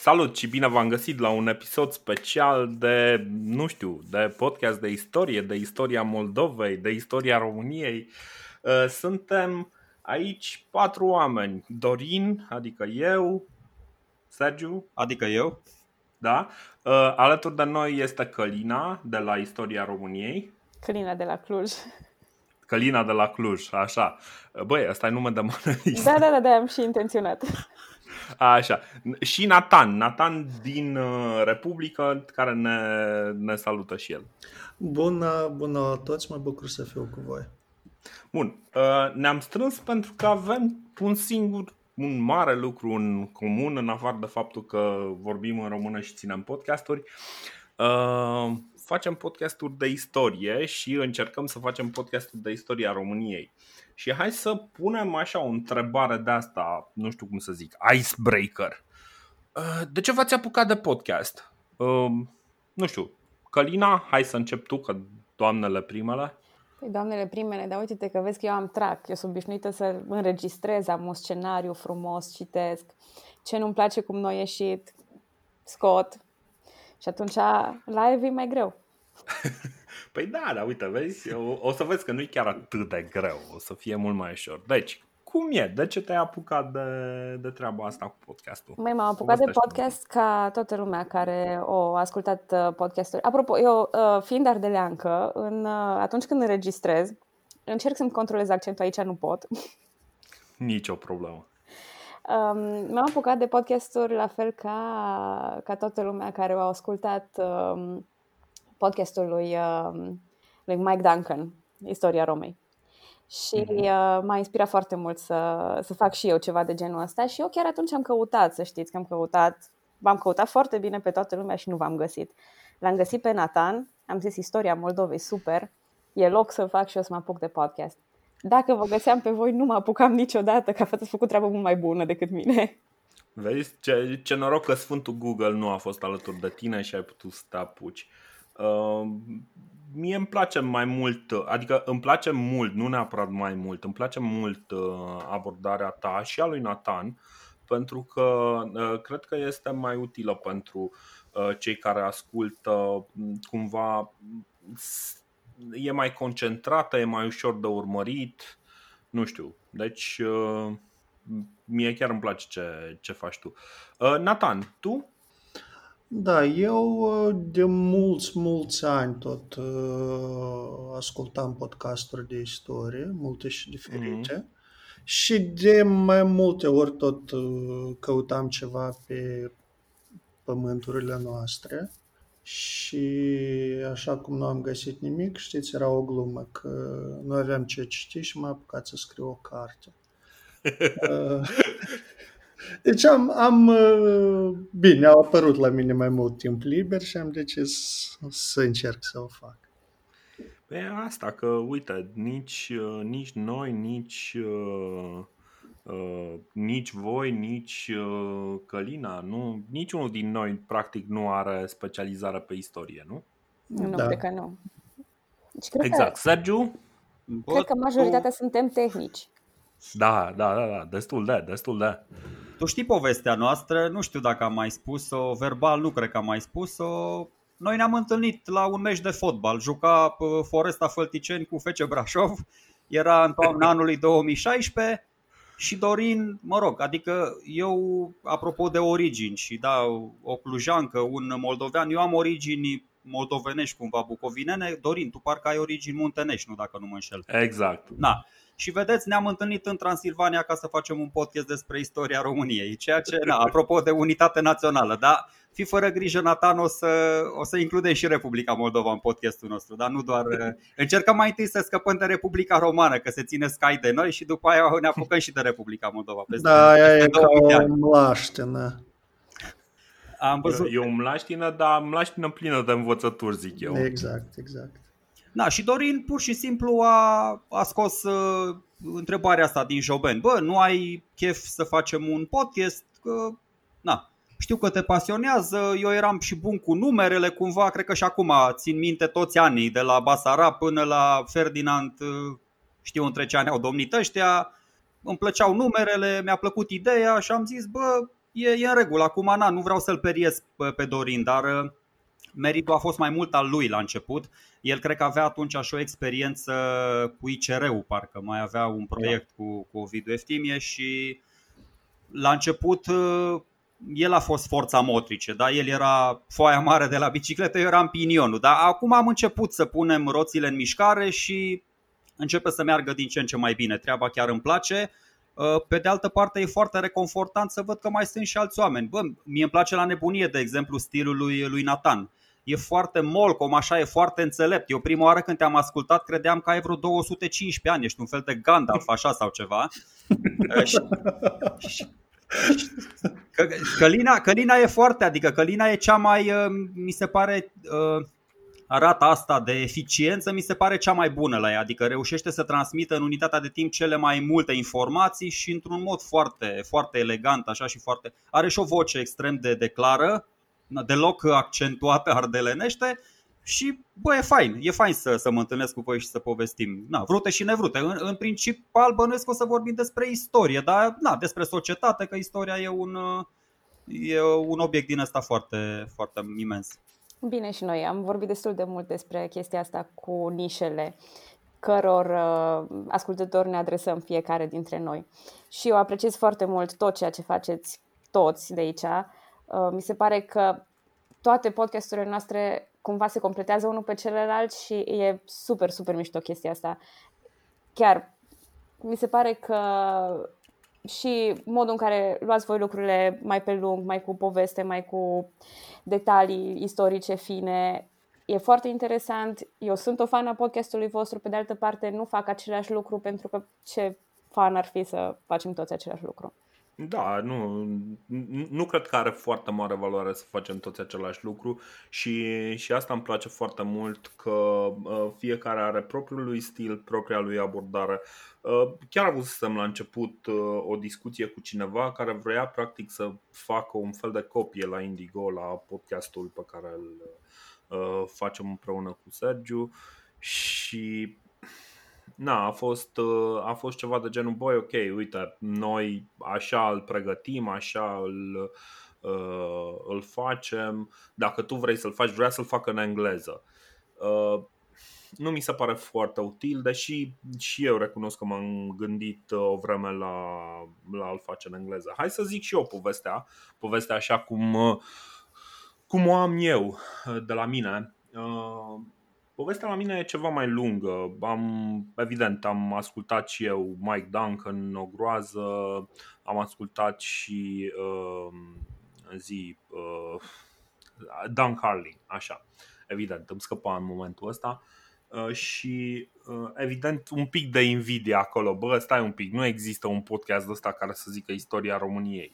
Salut și bine v-am găsit la un episod special de, nu știu, de podcast de istorie, de istoria Moldovei, de istoria României. Uh, suntem aici patru oameni. Dorin, adică eu, Sergiu, adică eu, da. Uh, alături de noi este Călina de la Istoria României. Călina de la Cluj. Călina de la Cluj, așa. Băi, ăsta e nume de mână. Da, da, da, da, am și intenționat. Așa. Și Nathan, Nathan din uh, Republică, care ne, ne salută și el. Bună, bună toți, mă bucur să fiu cu voi. Bun, uh, ne-am strâns pentru că avem un singur, un mare lucru în comun, în afară de faptul că vorbim în română și ținem podcasturi. Uh, facem podcasturi de istorie și încercăm să facem podcasturi de istoria României. Și hai să punem așa o întrebare de asta, nu știu cum să zic, icebreaker. Uh, de ce v-ați apucat de podcast? Uh, nu știu, Călina, hai să încep tu, că doamnele primele. Păi, doamnele primele, dar uite că vezi că eu am trac, eu sunt obișnuită să înregistrez, am un scenariu frumos, citesc. Ce nu-mi place cum nu a ieșit, scot. Și atunci live e mai greu. Păi da, dar uite, vezi, o, o să vezi că nu e chiar atât de greu, o să fie mult mai ușor. Deci, cum e? De ce te-ai apucat de, de treaba asta cu podcastul? Mai m-am apucat de podcast ca toată lumea care o ascultat uh, podcasturi. Apropo, eu uh, fiind ardeleancă, în, uh, atunci când înregistrez, încerc să-mi controlez accentul aici, nu pot. Nici o problemă. Um, m-am apucat de podcasturi la fel ca, ca toată lumea care au ascultat um, podcastul lui, uh, lui Mike Duncan, Istoria Romei. Și mm-hmm. uh, m-a inspirat foarte mult să, să fac și eu ceva de genul ăsta și eu chiar atunci am căutat, să știți că am căutat, v-am căutat foarte bine pe toată lumea și nu v-am găsit. L-am găsit pe Nathan, am zis istoria Moldovei, super, e loc să fac și eu să mă apuc de podcast. Dacă vă găseam pe voi, nu mă apucam niciodată, că ați făcut treabă mult mai bună decât mine. Vezi, ce, ce noroc că Sfântul Google nu a fost alături de tine și ai putut să te apuci. Uh, mie îmi place mai mult, adică îmi place mult, nu neapărat mai mult, îmi place mult uh, abordarea ta și a lui Nathan, pentru că uh, cred că este mai utilă pentru cei care ascultă cumva e mai concentrată, e mai ușor de urmărit, nu știu. Deci mie chiar îmi place ce, ce faci tu. Nathan, tu da, eu uh, de mulți, mulți ani tot uh, ascultam podcasturi de istorie, multe și diferite. Mm-hmm. Și de mai multe ori tot uh, căutam ceva pe pământurile noastre. Și așa cum nu am găsit nimic, știți, era o glumă că nu aveam ce citi și m-am apucat să scriu o carte. uh, deci am, am uh, bine, au apărut la mine mai mult timp liber și am decis să încerc să o fac. Pe asta că, uite, nici, uh, nici noi, nici, uh, uh, nici voi, nici uh, Călina, nu, niciunul din noi practic nu are specializare pe istorie, nu? Nu, da. cred că nu. Deci, cred exact. Că, Sergiu? Cred că majoritatea suntem tehnici. Da, da, da, da, destul de, destul de. Tu știi povestea noastră, nu știu dacă am mai spus-o, verbal nu cred că am mai spus-o. Noi ne-am întâlnit la un meci de fotbal, juca Foresta Fălticeni cu FC Brașov, era în toamna anului 2016 și Dorin, mă rog, adică eu, apropo de origini și da, o clujancă, un moldovean, eu am origini moldovenești cumva bucovinene, Dorin, tu parcă ai origini muntenești, nu dacă nu mă înșel. Exact. Da. Și vedeți, ne-am întâlnit în Transilvania ca să facem un podcast despre istoria României, ceea ce, na, apropo de unitate națională, da, fi fără grijă, Nathan, o să, o să includem și Republica Moldova în podcastul nostru, dar nu doar... Încercăm mai întâi să scăpăm de Republica Romană, că se ține Sky de noi și după aia ne apucăm și de Republica Moldova. Peste da, aia e ca o mlaștină. Am văzut... E o mlaștină, dar mlaștină plină de învățături, zic eu. Exact, exact. Da, și Dorin pur și simplu a, a scos uh, întrebarea asta din Joben. Bă, nu ai chef să facem un podcast? Că, na, știu că te pasionează, eu eram și bun cu numerele, cumva, cred că și acum țin minte toți anii, de la Basara până la Ferdinand, uh, știu între ce ani au domnit ăștia, îmi plăceau numerele, mi-a plăcut ideea și am zis, bă, e, e în regulă. Acum, na, nu vreau să-l periez pe, pe Dorin, dar uh, meritul a fost mai mult al lui la început. El cred că avea atunci așa o experiență cu ICR-ul, parcă mai avea un proiect da. cu, cu Ovidiu Eftimie și la început uh, el a fost forța motrice, da? el era foaia mare de la bicicletă, eu eram pinionul. Dar acum am început să punem roțile în mișcare și începe să meargă din ce în ce mai bine. Treaba chiar îmi place. Uh, pe de altă parte, e foarte reconfortant să văd că mai sunt și alți oameni. Bă, mie îmi place la nebunie, de exemplu, stilul lui, lui Nathan. E foarte molcom, așa, e foarte înțelept. Eu prima oară când te-am ascultat credeam că ai vreo 215 ani, ești un fel de Gandalf așa sau ceva. Călina, Călina e foarte, adică Călina e cea mai, uh, mi se pare, uh, arată asta de eficiență, mi se pare cea mai bună la ea, adică reușește să transmită în unitatea de timp cele mai multe informații și într-un mod foarte, foarte elegant, așa și foarte. Are și o voce extrem de, de clară, deloc accentuată ardelenește și bă, e fain, e fain să, să mă întâlnesc cu voi și să povestim na, vrute și nevrute. În, în principal bănuiesc că o să vorbim despre istorie, dar na, despre societate, că istoria e un, e un obiect din ăsta foarte, foarte imens. Bine și noi, am vorbit destul de mult despre chestia asta cu nișele căror uh, ascultători ne adresăm fiecare dintre noi. Și eu apreciez foarte mult tot ceea ce faceți toți de aici. Uh, mi se pare că toate podcasturile noastre cumva se completează unul pe celălalt și e super, super mișto chestia asta. Chiar mi se pare că și modul în care luați voi lucrurile mai pe lung, mai cu poveste, mai cu detalii istorice fine, e foarte interesant. Eu sunt o fan a podcastului vostru, pe de altă parte nu fac același lucru pentru că ce fan ar fi să facem toți același lucru. Da, nu, nu cred că are foarte mare valoare să facem toți același lucru și, și asta îmi place foarte mult că uh, fiecare are propriul lui stil, propria lui abordare. Uh, chiar avusem la început uh, o discuție cu cineva care vrea practic să facă un fel de copie la Indigo, la podcastul pe care îl uh, facem împreună cu Sergiu și na, a fost, uh, a fost ceva de genul, băi, ok, uite, noi așa îl pregătim, așa îl, uh, îl facem, dacă tu vrei să-l faci, vrea să-l facă în engleză. Uh, nu mi se pare foarte util, deși și eu recunosc că m-am gândit o vreme la, la a-l face în engleză. Hai să zic și eu povestea, povestea așa cum, cum o am eu de la mine. Povestea la mine e ceva mai lungă. Am, evident, am ascultat și eu Mike Duncan, o groază, am ascultat și uh, zi uh, Dan Carlin, așa. Evident, îmi scăpa în momentul ăsta. Uh, și uh, evident un pic de invidie acolo. Bă, stai un pic, nu există un podcast ăsta care să zică istoria României.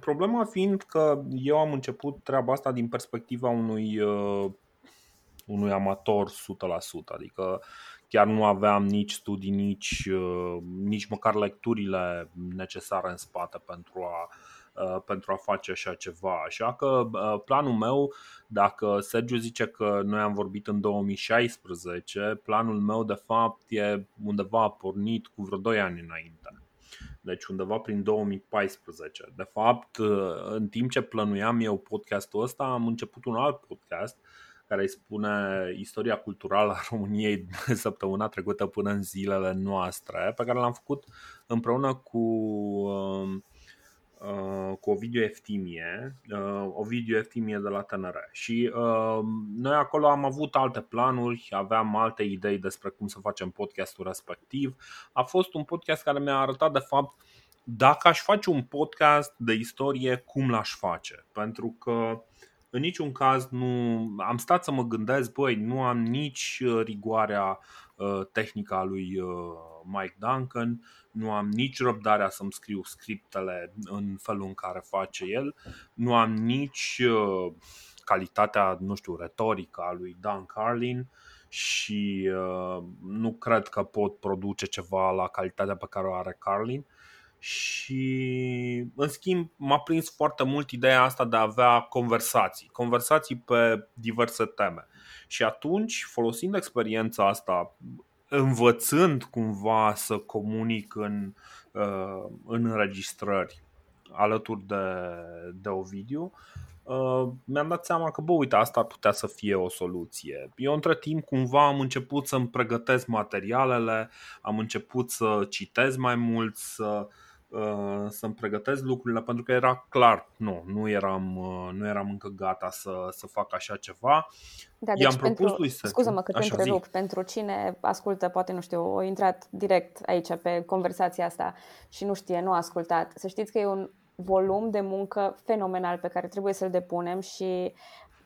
Problema fiind că eu am început treaba asta din perspectiva unui uh, unui amator 100%, adică chiar nu aveam nici studii, nici, uh, nici măcar lecturile necesare în spate pentru a, uh, pentru a face așa ceva. Așa că uh, planul meu, dacă Sergiu zice că noi am vorbit în 2016, planul meu de fapt e undeva pornit cu vreo 2 ani înainte. Deci undeva prin 2014. De fapt, în timp ce plănuiam eu podcastul ăsta, am început un alt podcast care îi spune istoria culturală a României săptămâna trecută până în zilele noastre, pe care l-am făcut împreună cu um, uh, cu Ovidiu Eftimie, uh, Ovidiu Eftimie de la TNR. Și uh, noi acolo am avut alte planuri, aveam alte idei despre cum să facem podcastul respectiv. A fost un podcast care mi-a arătat de fapt dacă aș face un podcast de istorie, cum l-aș face. Pentru că în niciun caz nu am stat să mă gândesc, băi, nu am nici uh, rigoarea uh, tehnică a lui uh, Mike Duncan, nu am nici răbdarea să-mi scriu scriptele în felul în care face el, nu am nici uh, calitatea, nu știu, retorică a lui Dan Carlin și uh, nu cred că pot produce ceva la calitatea pe care o are Carlin și în schimb m-a prins foarte mult ideea asta de a avea conversații, conversații pe diverse teme. Și atunci, folosind experiența asta, învățând cumva să comunic în, uh, în înregistrări, alături de, de Ovidiu, uh, mi-am dat seama că, bă, uite, asta ar putea să fie o soluție. Eu, între timp, cumva am început să-mi pregătesc materialele, am început să citesc mai mult, să Uh, să-mi pregătesc lucrurile pentru că era clar, nu, nu eram, uh, nu eram încă gata să, să fac așa ceva. Da, deci I-am propus pentru, lui să... Scuză-mă că te întrerup, zi. pentru cine ascultă, poate nu știu, o intrat direct aici pe conversația asta și nu știe, nu a ascultat, să știți că e un volum de muncă fenomenal pe care trebuie să-l depunem și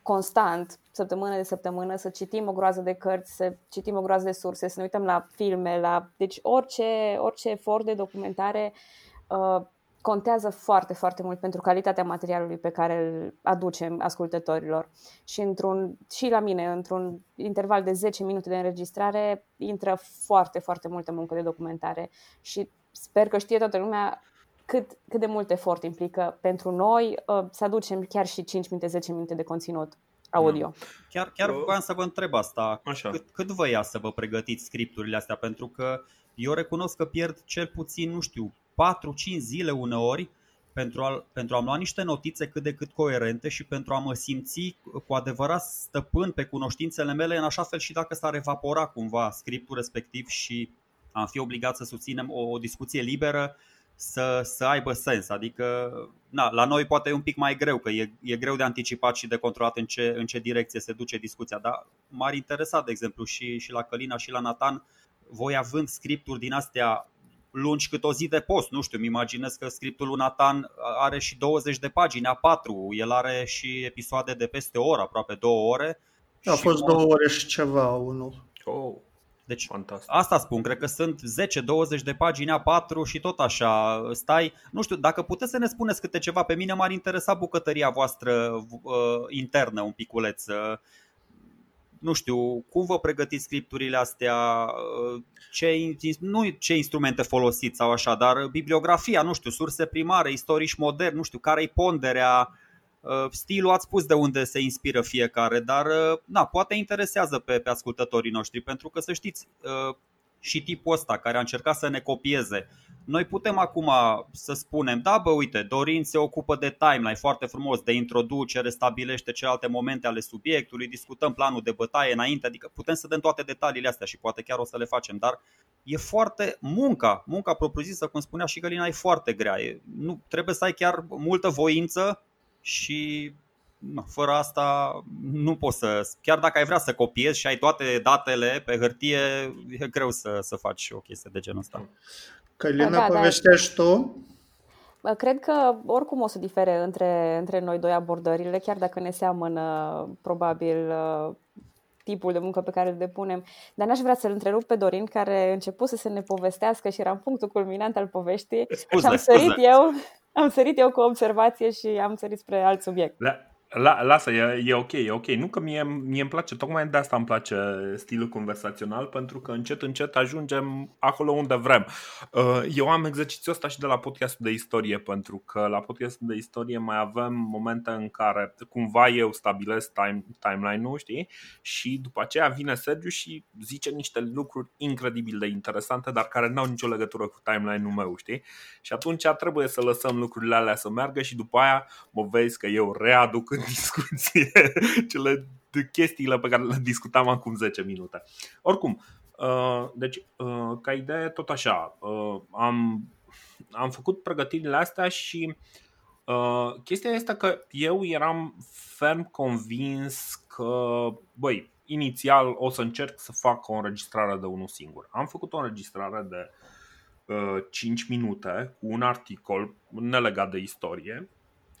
constant, săptămână de săptămână, să citim o groază de cărți, să citim o groază de surse, să ne uităm la filme, la... deci orice, orice efort de documentare uh, Uh, contează foarte, foarte mult pentru calitatea materialului pe care îl aducem ascultătorilor. Și, într-un, și la mine, într-un interval de 10 minute de înregistrare, intră foarte, foarte multă muncă de documentare și sper că știe toată lumea cât, cât de mult efort implică pentru noi uh, să aducem chiar și 5 minute, 10 minute de conținut audio. Chiar, chiar voiam să vă întreb asta. Așa. Cât, cât vă ia să vă pregătiți scripturile astea? Pentru că eu recunosc că pierd cel puțin, nu știu, 4-5 zile uneori pentru a, pentru a-mi lua niște notițe cât de cât coerente și pentru a mă simți cu adevărat stăpân pe cunoștințele mele, în așa fel și dacă s-ar evapora cumva scriptul respectiv și am fi obligat să susținem o, o discuție liberă, să, să aibă sens. Adică, na, la noi poate e un pic mai greu, că e, e greu de anticipat și de controlat în ce, în ce direcție se duce discuția, dar m-ar interesa, de exemplu, și, și la Călina și la Nathan, voi având scripturi din astea lungi cât o zi de post. Nu știu, îmi imaginez că scriptul lui Nathan are și 20 de pagini, A4. El are și episoade de peste o oră, aproape două ore. A fost două ore și ceva unul. Oh. Deci Fantastic. asta spun, cred că sunt 10-20 de pagini A4 și tot așa stai. Nu știu, dacă puteți să ne spuneți câte ceva, pe mine m-ar interesa bucătăria voastră uh, internă un piculeț. Uh, nu știu, cum vă pregătiți scripturile astea, ce, nu ce instrumente folosiți sau așa, dar bibliografia, nu știu, surse primare, istorici moderni, nu știu, care-i ponderea, uh, stilul, ați spus de unde se inspiră fiecare, dar uh, na, poate interesează pe, pe ascultătorii noștri, pentru că să știți, uh, și tipul ăsta care a încercat să ne copieze. Noi putem acum să spunem, da bă, uite, Dorin se ocupă de timeline foarte frumos, de introducere, stabilește celelalte momente ale subiectului, discutăm planul de bătaie înainte, adică putem să dăm toate detaliile astea și poate chiar o să le facem, dar e foarte munca, munca propriu-zisă, cum spunea și Gălina, e foarte grea. E, nu, trebuie să ai chiar multă voință și fără asta nu poți să, chiar dacă ai vrea să copiezi și ai toate datele pe hârtie, e greu să, să faci o chestie de genul ăsta. Călina, da, da, povestești da. tu? Cred că oricum o să difere între, între noi doi abordările, chiar dacă ne seamănă probabil tipul de muncă pe care îl depunem. Dar n-aș vrea să-l întrerup pe Dorin, care început să se ne povestească și era în punctul culminant al poveștii. Scuze, și am sărit scuze. eu, am sărit eu cu o observație și am sărit spre alt subiect. Da. La, lasă, e, e ok, e ok. Nu că mie, mie îmi place, tocmai de asta îmi place stilul conversațional, pentru că încet, încet ajungem acolo unde vrem. Uh, eu am exercițiul ăsta și de la podcastul de istorie, pentru că la podcastul de istorie mai avem momente în care cumva eu stabilesc time, timeline-ul, știi? Și după aceea vine Sergiu și zice niște lucruri incredibil de interesante, dar care n-au nicio legătură cu timeline-ul meu, știi? Și atunci trebuie să lăsăm lucrurile alea să meargă și după aia mă vezi că eu readuc în discuție cele chestiile pe care le discutam acum 10 minute. Oricum, uh, deci, uh, ca idee, tot așa, uh, am, am făcut pregătirile astea și chestia este că eu eram ferm convins că, băi, inițial o să încerc să fac o înregistrare de unul singur. Am făcut o înregistrare de 5 minute cu un articol nelegat de istorie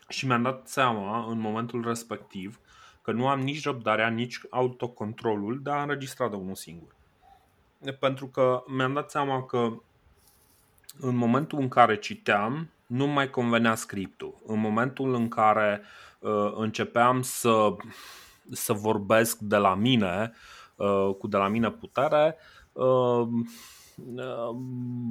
și mi-am dat seama în momentul respectiv că nu am nici răbdarea, nici autocontrolul de a înregistra de unul singur. Pentru că mi-am dat seama că în momentul în care citeam, nu mai convenea scriptul. În momentul în care uh, începeam să, să vorbesc de la mine, uh, cu de la mine putere, uh,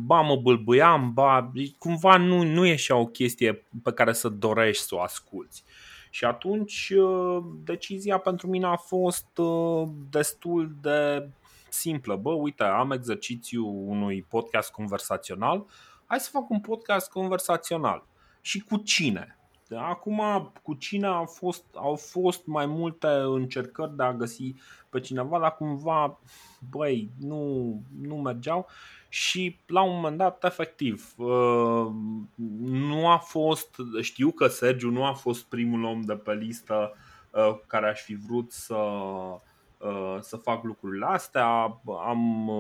ba mă bâlbâiam, ba cumva nu, nu ieșea o chestie pe care să dorești să o asculți. Și atunci uh, decizia pentru mine a fost uh, destul de simplă. Bă, uite, am exercițiu unui podcast conversațional, hai să fac un podcast conversațional. și cu cine. Acum, cu cine au fost, au fost mai multe încercări de a găsi pe cineva, dar cumva, băi, nu, nu mergeau. Și la un moment dat, efectiv, uh, nu a fost, știu că Sergiu nu a fost primul om de pe listă uh, care aș fi vrut să, uh, să fac lucrurile astea, am,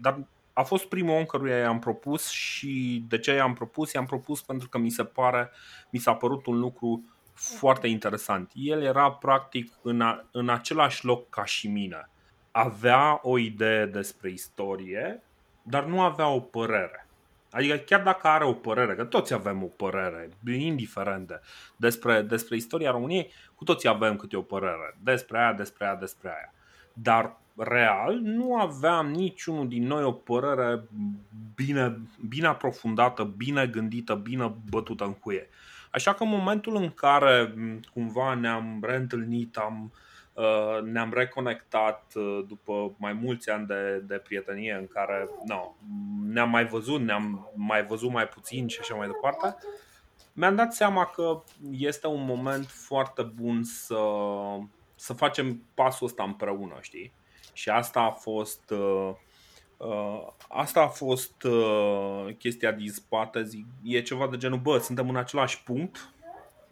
dar a fost primul om căruia i-am propus și de ce i-am propus? I-am propus pentru că mi se pare, mi s-a părut un lucru foarte interesant. El era practic în, a, în același loc ca și mine. Avea o idee despre istorie, dar nu avea o părere. Adică chiar dacă are o părere, că toți avem o părere, indiferent de, despre, despre istoria României, cu toții avem câte o părere despre aia, despre aia, despre aia. Dar real nu aveam niciunul din noi o părere bine, bine aprofundată, bine gândită, bine bătută în cuie. Așa că în momentul în care cumva ne-am reîntâlnit, am, uh, ne-am reconectat uh, după mai mulți ani de, de prietenie în care no, ne-am mai văzut, ne-am mai văzut mai puțin și așa mai departe, mi-am dat seama că este un moment foarte bun să, să facem pasul ăsta împreună, știi? Și asta a fost uh, uh, asta a fost uh, chestia din spate, zic, e ceva de genul, bă, suntem în același punct.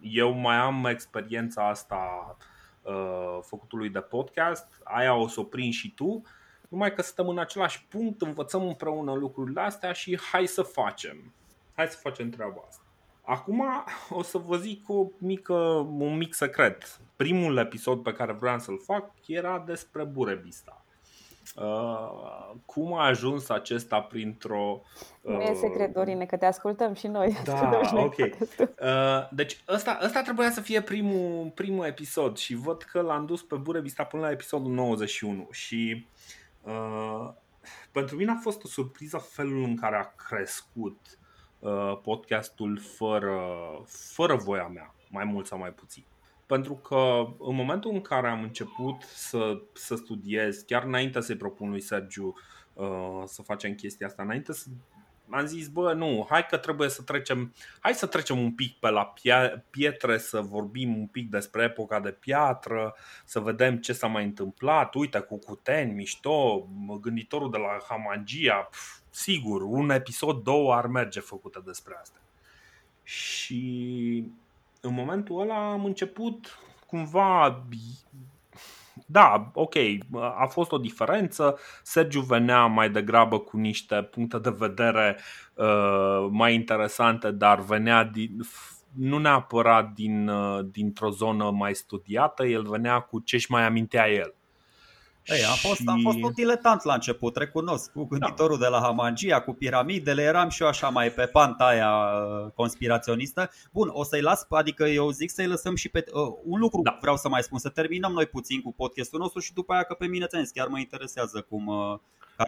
Eu mai am experiența asta uh, făcutului de podcast, aia o să o prind și tu, numai că suntem în același punct, învățăm împreună lucrurile astea și hai să facem. Hai să facem treaba asta. Acum o să vă zic o mică, un mic secret. Primul episod pe care vreau să-l fac era despre Burebista. Uh, cum a ajuns acesta printr-o... Uh... Nu e secret, Dorine, că te ascultăm și noi. Da, ok. Uh, deci ăsta, ăsta trebuia să fie primul, primul episod și văd că l-am dus pe Burebista până la episodul 91 și uh, pentru mine a fost o surpriză felul în care a crescut Uh, podcastul fără, fără voia mea, mai mult sau mai puțin. Pentru că în momentul în care am început să, să studiez, chiar înainte să-i propun lui Sergiu uh, să facem chestia asta, înainte să am zis, bă, nu, hai că trebuie să trecem, hai să trecem un pic pe la pietre, să vorbim un pic despre epoca de piatră, să vedem ce s-a mai întâmplat, uite, cu Cuteni, mișto, gânditorul de la Hamangia, pf, sigur, un episod, două ar merge făcută despre asta. Și în momentul ăla am început cumva da, ok, a fost o diferență. Sergiu venea mai degrabă cu niște puncte de vedere uh, mai interesante, dar venea din, nu neapărat din, uh, dintr-o zonă mai studiată, el venea cu ce-și mai amintea el. Ei, am, fost, am fost un diletant la început, recunosc, cu gânditorul da. de la Hamangia, cu piramidele, eram și eu așa mai pe panta aia uh, conspiraționistă. Bun, o să-i las, adică eu zic să-i lăsăm și pe... Uh, un lucru da. vreau să mai spun, să terminăm noi puțin cu podcastul nostru și după aia că pe mine ți chiar mă interesează cum... Uh,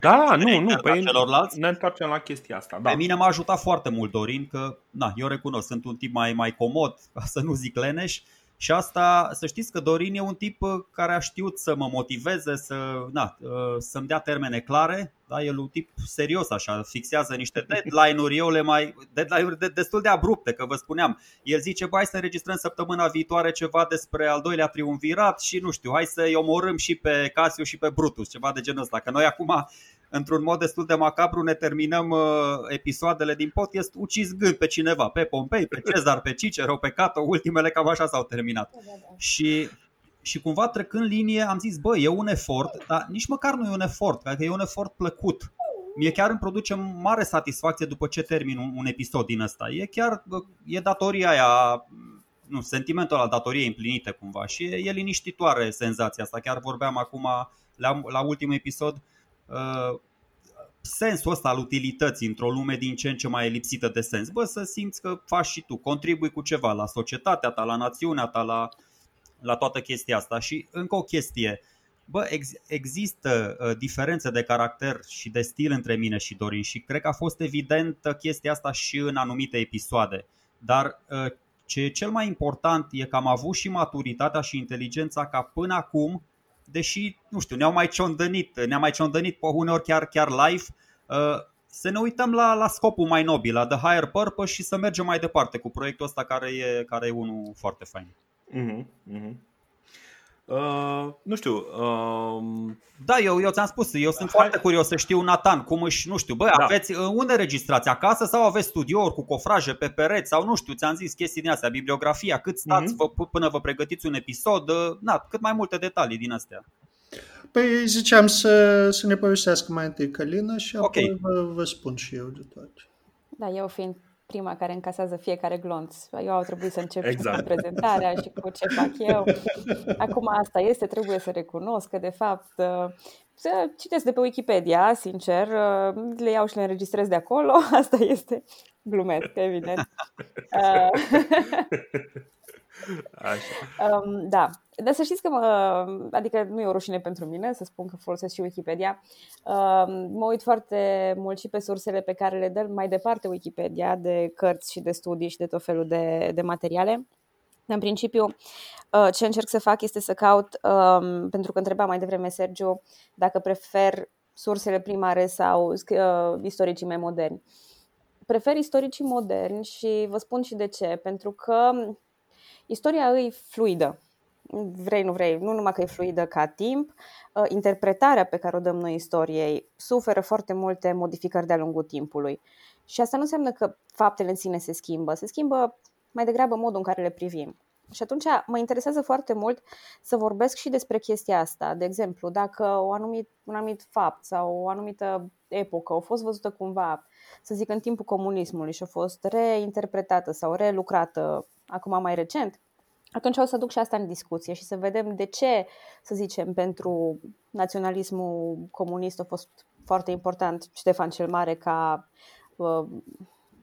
da, nu, nu, pe celorlalți. ne întoarcem la chestia asta. Da. Pe mine m-a ajutat foarte mult Dorin, că na, eu recunosc, sunt un tip mai, mai comod, ca să nu zic leneș, și asta, să știți că Dorin e un tip uh, care a știut să mă motiveze, să, na, uh, să-mi dea termene clare. Da, el e un tip serios așa, fixează niște deadline-uri, eu le mai deadline-uri de, destul de abrupte, că vă spuneam. El zice, hai să înregistrăm săptămâna viitoare ceva despre al doilea triumvirat și nu știu, hai să-i omorâm și pe Casio și pe Brutus, ceva de genul ăsta. Că noi acum într-un mod destul de macabru ne terminăm uh, episoadele din podcast ucizgând pe cineva, pe Pompei, pe Cezar, pe Cicero, pe Cato, ultimele cam așa s-au terminat. Da, da, da. Și și cumva trecând linie am zis, bă, e un efort, dar nici măcar nu e un efort, că e un efort plăcut. Mie chiar îmi produce mare satisfacție după ce termin un, un episod din ăsta. E chiar, e datoria aia, nu, sentimentul al datoriei împlinite cumva și e, e liniștitoare senzația asta. Chiar vorbeam acum la, la ultimul episod Uh, sensul ăsta al utilității într-o lume din ce în ce mai lipsită de sens. Bă, să simți că faci și tu, contribui cu ceva la societatea ta, la națiunea ta, la, la toată chestia asta. Și încă o chestie, bă, ex- există uh, diferențe de caracter și de stil între mine și Dorin și cred că a fost evidentă chestia asta și în anumite episoade. Dar uh, ce e cel mai important e că am avut și maturitatea și inteligența ca până acum deși, nu știu, ne-au mai ciondănit, ne-am mai ciondănit pe uneori chiar, chiar live, uh, să ne uităm la, la scopul mai nobil, la the higher purpose și să mergem mai departe cu proiectul ăsta care e, care e unul foarte fain. Uh-huh, uh-huh. Uh, nu știu. Uh, da, eu, eu ți-am spus, eu sunt hai... foarte curios să știu, Nathan, cum își, nu știu, băi, da. aveți, uh, unde registrați acasă sau aveți studiouri cu cofraje pe pereți sau nu știu, ți-am zis chestii din astea, bibliografia, cât stați uh-huh. vă, până vă pregătiți un episod, uh, na, cât mai multe detalii din astea. Păi ziceam să, să ne povestească mai întâi Călina și apoi okay. vă, vă spun și eu de toate. Da, eu fiind prima care încasează fiecare glonț. Eu au trebuit să încep exact. cu prezentarea și cu ce fac eu. Acum asta este, trebuie să recunosc că de fapt să citesc de pe Wikipedia, sincer, le iau și le înregistrez de acolo, asta este glumesc, evident. Așa. Um, da, dar să știți că mă, adică nu e o rușine pentru mine să spun că folosesc și Wikipedia. Um, mă uit foarte mult și pe sursele pe care le dă mai departe Wikipedia de cărți și de studii și de tot felul de, de materiale. În principiu, uh, ce încerc să fac este să caut, um, pentru că întreba mai devreme Sergiu, dacă prefer sursele primare sau uh, istoricii mai moderni. Prefer istoricii moderni și vă spun și de ce. Pentru că Istoria e fluidă. Vrei, nu vrei, nu numai că e fluidă ca timp, uh, interpretarea pe care o dăm noi istoriei suferă foarte multe modificări de-a lungul timpului. Și asta nu înseamnă că faptele în sine se schimbă, se schimbă mai degrabă modul în care le privim. Și atunci mă interesează foarte mult să vorbesc și despre chestia asta. De exemplu, dacă o anumit, un anumit fapt sau o anumită epocă a fost văzută cumva, să zic, în timpul comunismului și a fost reinterpretată sau relucrată acum mai recent, atunci o să duc și asta în discuție și să vedem de ce, să zicem, pentru naționalismul comunist a fost foarte important Ștefan cel Mare ca uh,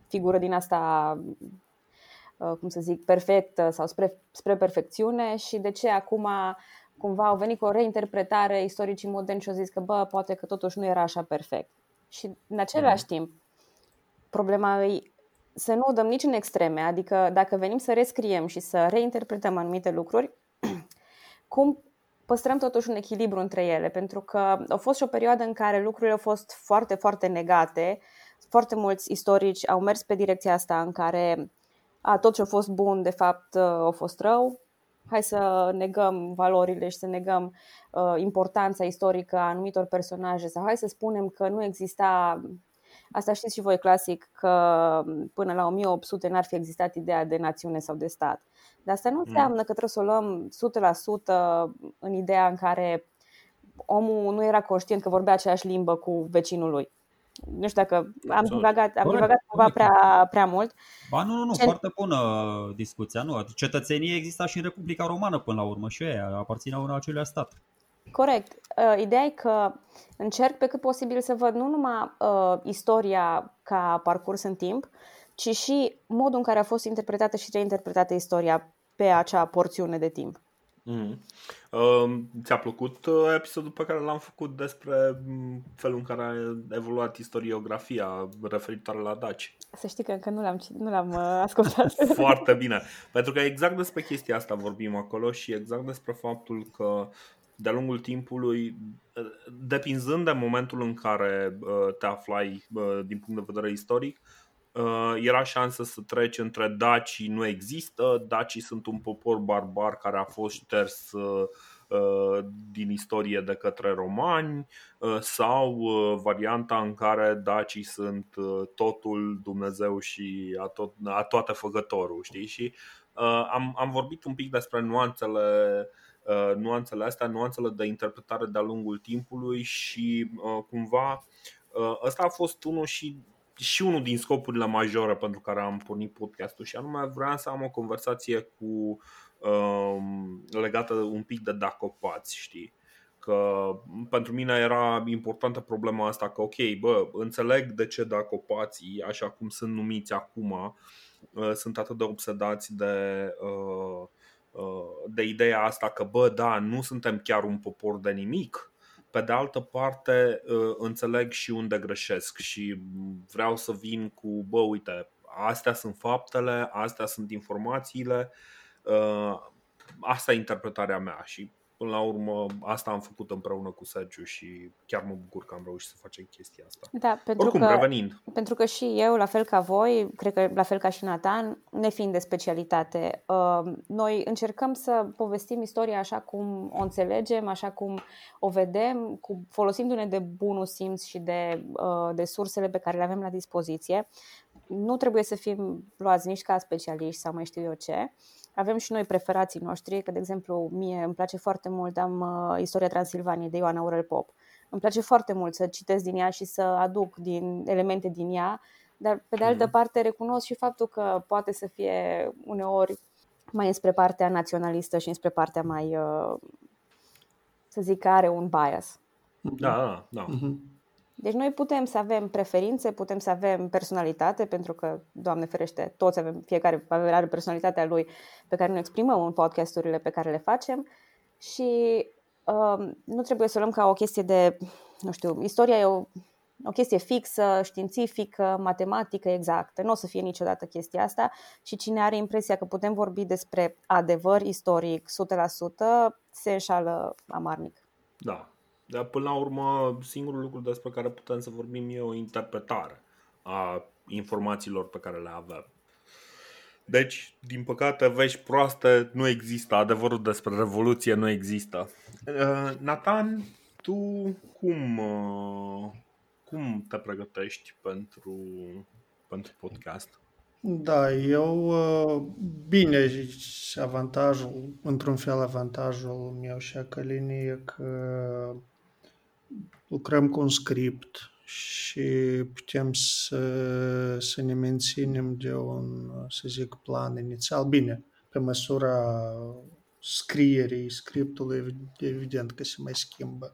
figură din asta, uh, cum să zic, perfectă sau spre, spre perfecțiune și de ce acum cumva au venit cu o reinterpretare istoricii moderni și au zis că, bă, poate că totuși nu era așa perfect. Și în același mm. timp, problema e să nu o dăm nici în extreme, adică dacă venim să rescriem și să reinterpretăm anumite lucruri, cum păstrăm totuși un echilibru între ele, pentru că a fost și o perioadă în care lucrurile au fost foarte, foarte negate, foarte mulți istorici au mers pe direcția asta în care a, tot ce a fost bun, de fapt, a fost rău, hai să negăm valorile și să negăm uh, importanța istorică a anumitor personaje sau hai să spunem că nu exista Asta știți și voi clasic că până la 1800 n-ar fi existat ideea de națiune sau de stat. Dar asta nu mm. înseamnă că trebuie să o luăm 100% în ideea în care omul nu era conștient că vorbea aceeași limbă cu vecinul lui. Nu știu dacă am divagat, am divagat cumva prea, prea mult. Ba nu, nu, nu, Ce... foarte bună discuția. Nu, cetățenie exista și în Republica Romană până la urmă și ei aparțineau în acelea stat. Corect. Uh, ideea e că încerc pe cât posibil să văd nu numai uh, istoria ca parcurs în timp, ci și modul în care a fost interpretată și reinterpretată istoria pe acea porțiune de timp. Mm. Uh, ți-a plăcut uh, episodul pe care l-am făcut despre mm, felul în care a evoluat istoriografia referitoare la Daci? Să știi că încă nu l-am, nu l-am uh, ascultat. Foarte bine, pentru că exact despre chestia asta vorbim acolo și exact despre faptul că de-a lungul timpului, depinzând de momentul în care uh, te aflai uh, din punct de vedere istoric, uh, era șansă să treci între dacii nu există, dacii sunt un popor barbar care a fost șters din istorie de către romani sau varianta în care dacii sunt totul Dumnezeu și a, tot, a toate făgătorul, știi? Și am, am vorbit un pic despre nuanțele uh, Uh, nuanțele astea, nuanțele de interpretare de-a lungul timpului și uh, cumva uh, ăsta a fost unul și și unul din scopurile majore pentru care am pornit podcastul și anume vreau să am o conversație cu um, legată un pic de dacopați, știi? Că pentru mine era importantă problema asta că ok, bă, înțeleg de ce dacopații, așa cum sunt numiți acum, uh, sunt atât de obsedați de uh, Uh, de ideea asta că, bă, da, nu suntem chiar un popor de nimic, pe de altă parte uh, înțeleg și unde greșesc și vreau să vin cu, bă, uite, astea sunt faptele, astea sunt informațiile, uh, asta e interpretarea mea și Până la urmă, asta am făcut împreună cu Sergiu și chiar mă bucur că am reușit să facem chestia asta. Da, pentru Oricum, că, revenind. Pentru că și eu, la fel ca voi, cred că la fel ca și Nathan, ne fiind de specialitate, uh, noi încercăm să povestim istoria așa cum o înțelegem, așa cum o vedem, cu, folosindu-ne de bunul simț și de, uh, de sursele pe care le avem la dispoziție. Nu trebuie să fim luați nici ca specialiști sau mai știu eu ce avem și noi preferații noștri, că de exemplu mie îmi place foarte mult, am uh, Istoria Transilvaniei de Ioana Aurel Pop. Îmi place foarte mult să citesc din ea și să aduc din elemente din ea, dar pe de altă mm. parte recunosc și faptul că poate să fie uneori mai înspre partea naționalistă și înspre partea mai, uh, să zic, are un bias. Da, da, da. Mm-hmm. Deci noi putem să avem preferințe, putem să avem personalitate, pentru că, Doamne ferește, toți avem, fiecare are personalitatea lui pe care ne exprimăm în podcasturile pe care le facem și uh, nu trebuie să o luăm ca o chestie de, nu știu, istoria e o, o chestie fixă, științifică, matematică, exactă. Nu o să fie niciodată chestia asta și cine are impresia că putem vorbi despre adevăr istoric 100% se înșală amarnic. Da, dar până la urmă, singurul lucru despre care putem să vorbim e o interpretare a informațiilor pe care le avem. Deci, din păcate, vești proaste nu există, adevărul despre revoluție nu există. Uh, Nathan, tu cum, uh, cum te pregătești pentru, pentru podcast? Da, eu, uh, bine, avantajul, într-un fel avantajul meu și a Călinii e că lucrăm cu un script și putem să, să ne menținem de un, să zic, plan inițial. Bine, pe măsura scrierii scriptului, evident că se mai schimbă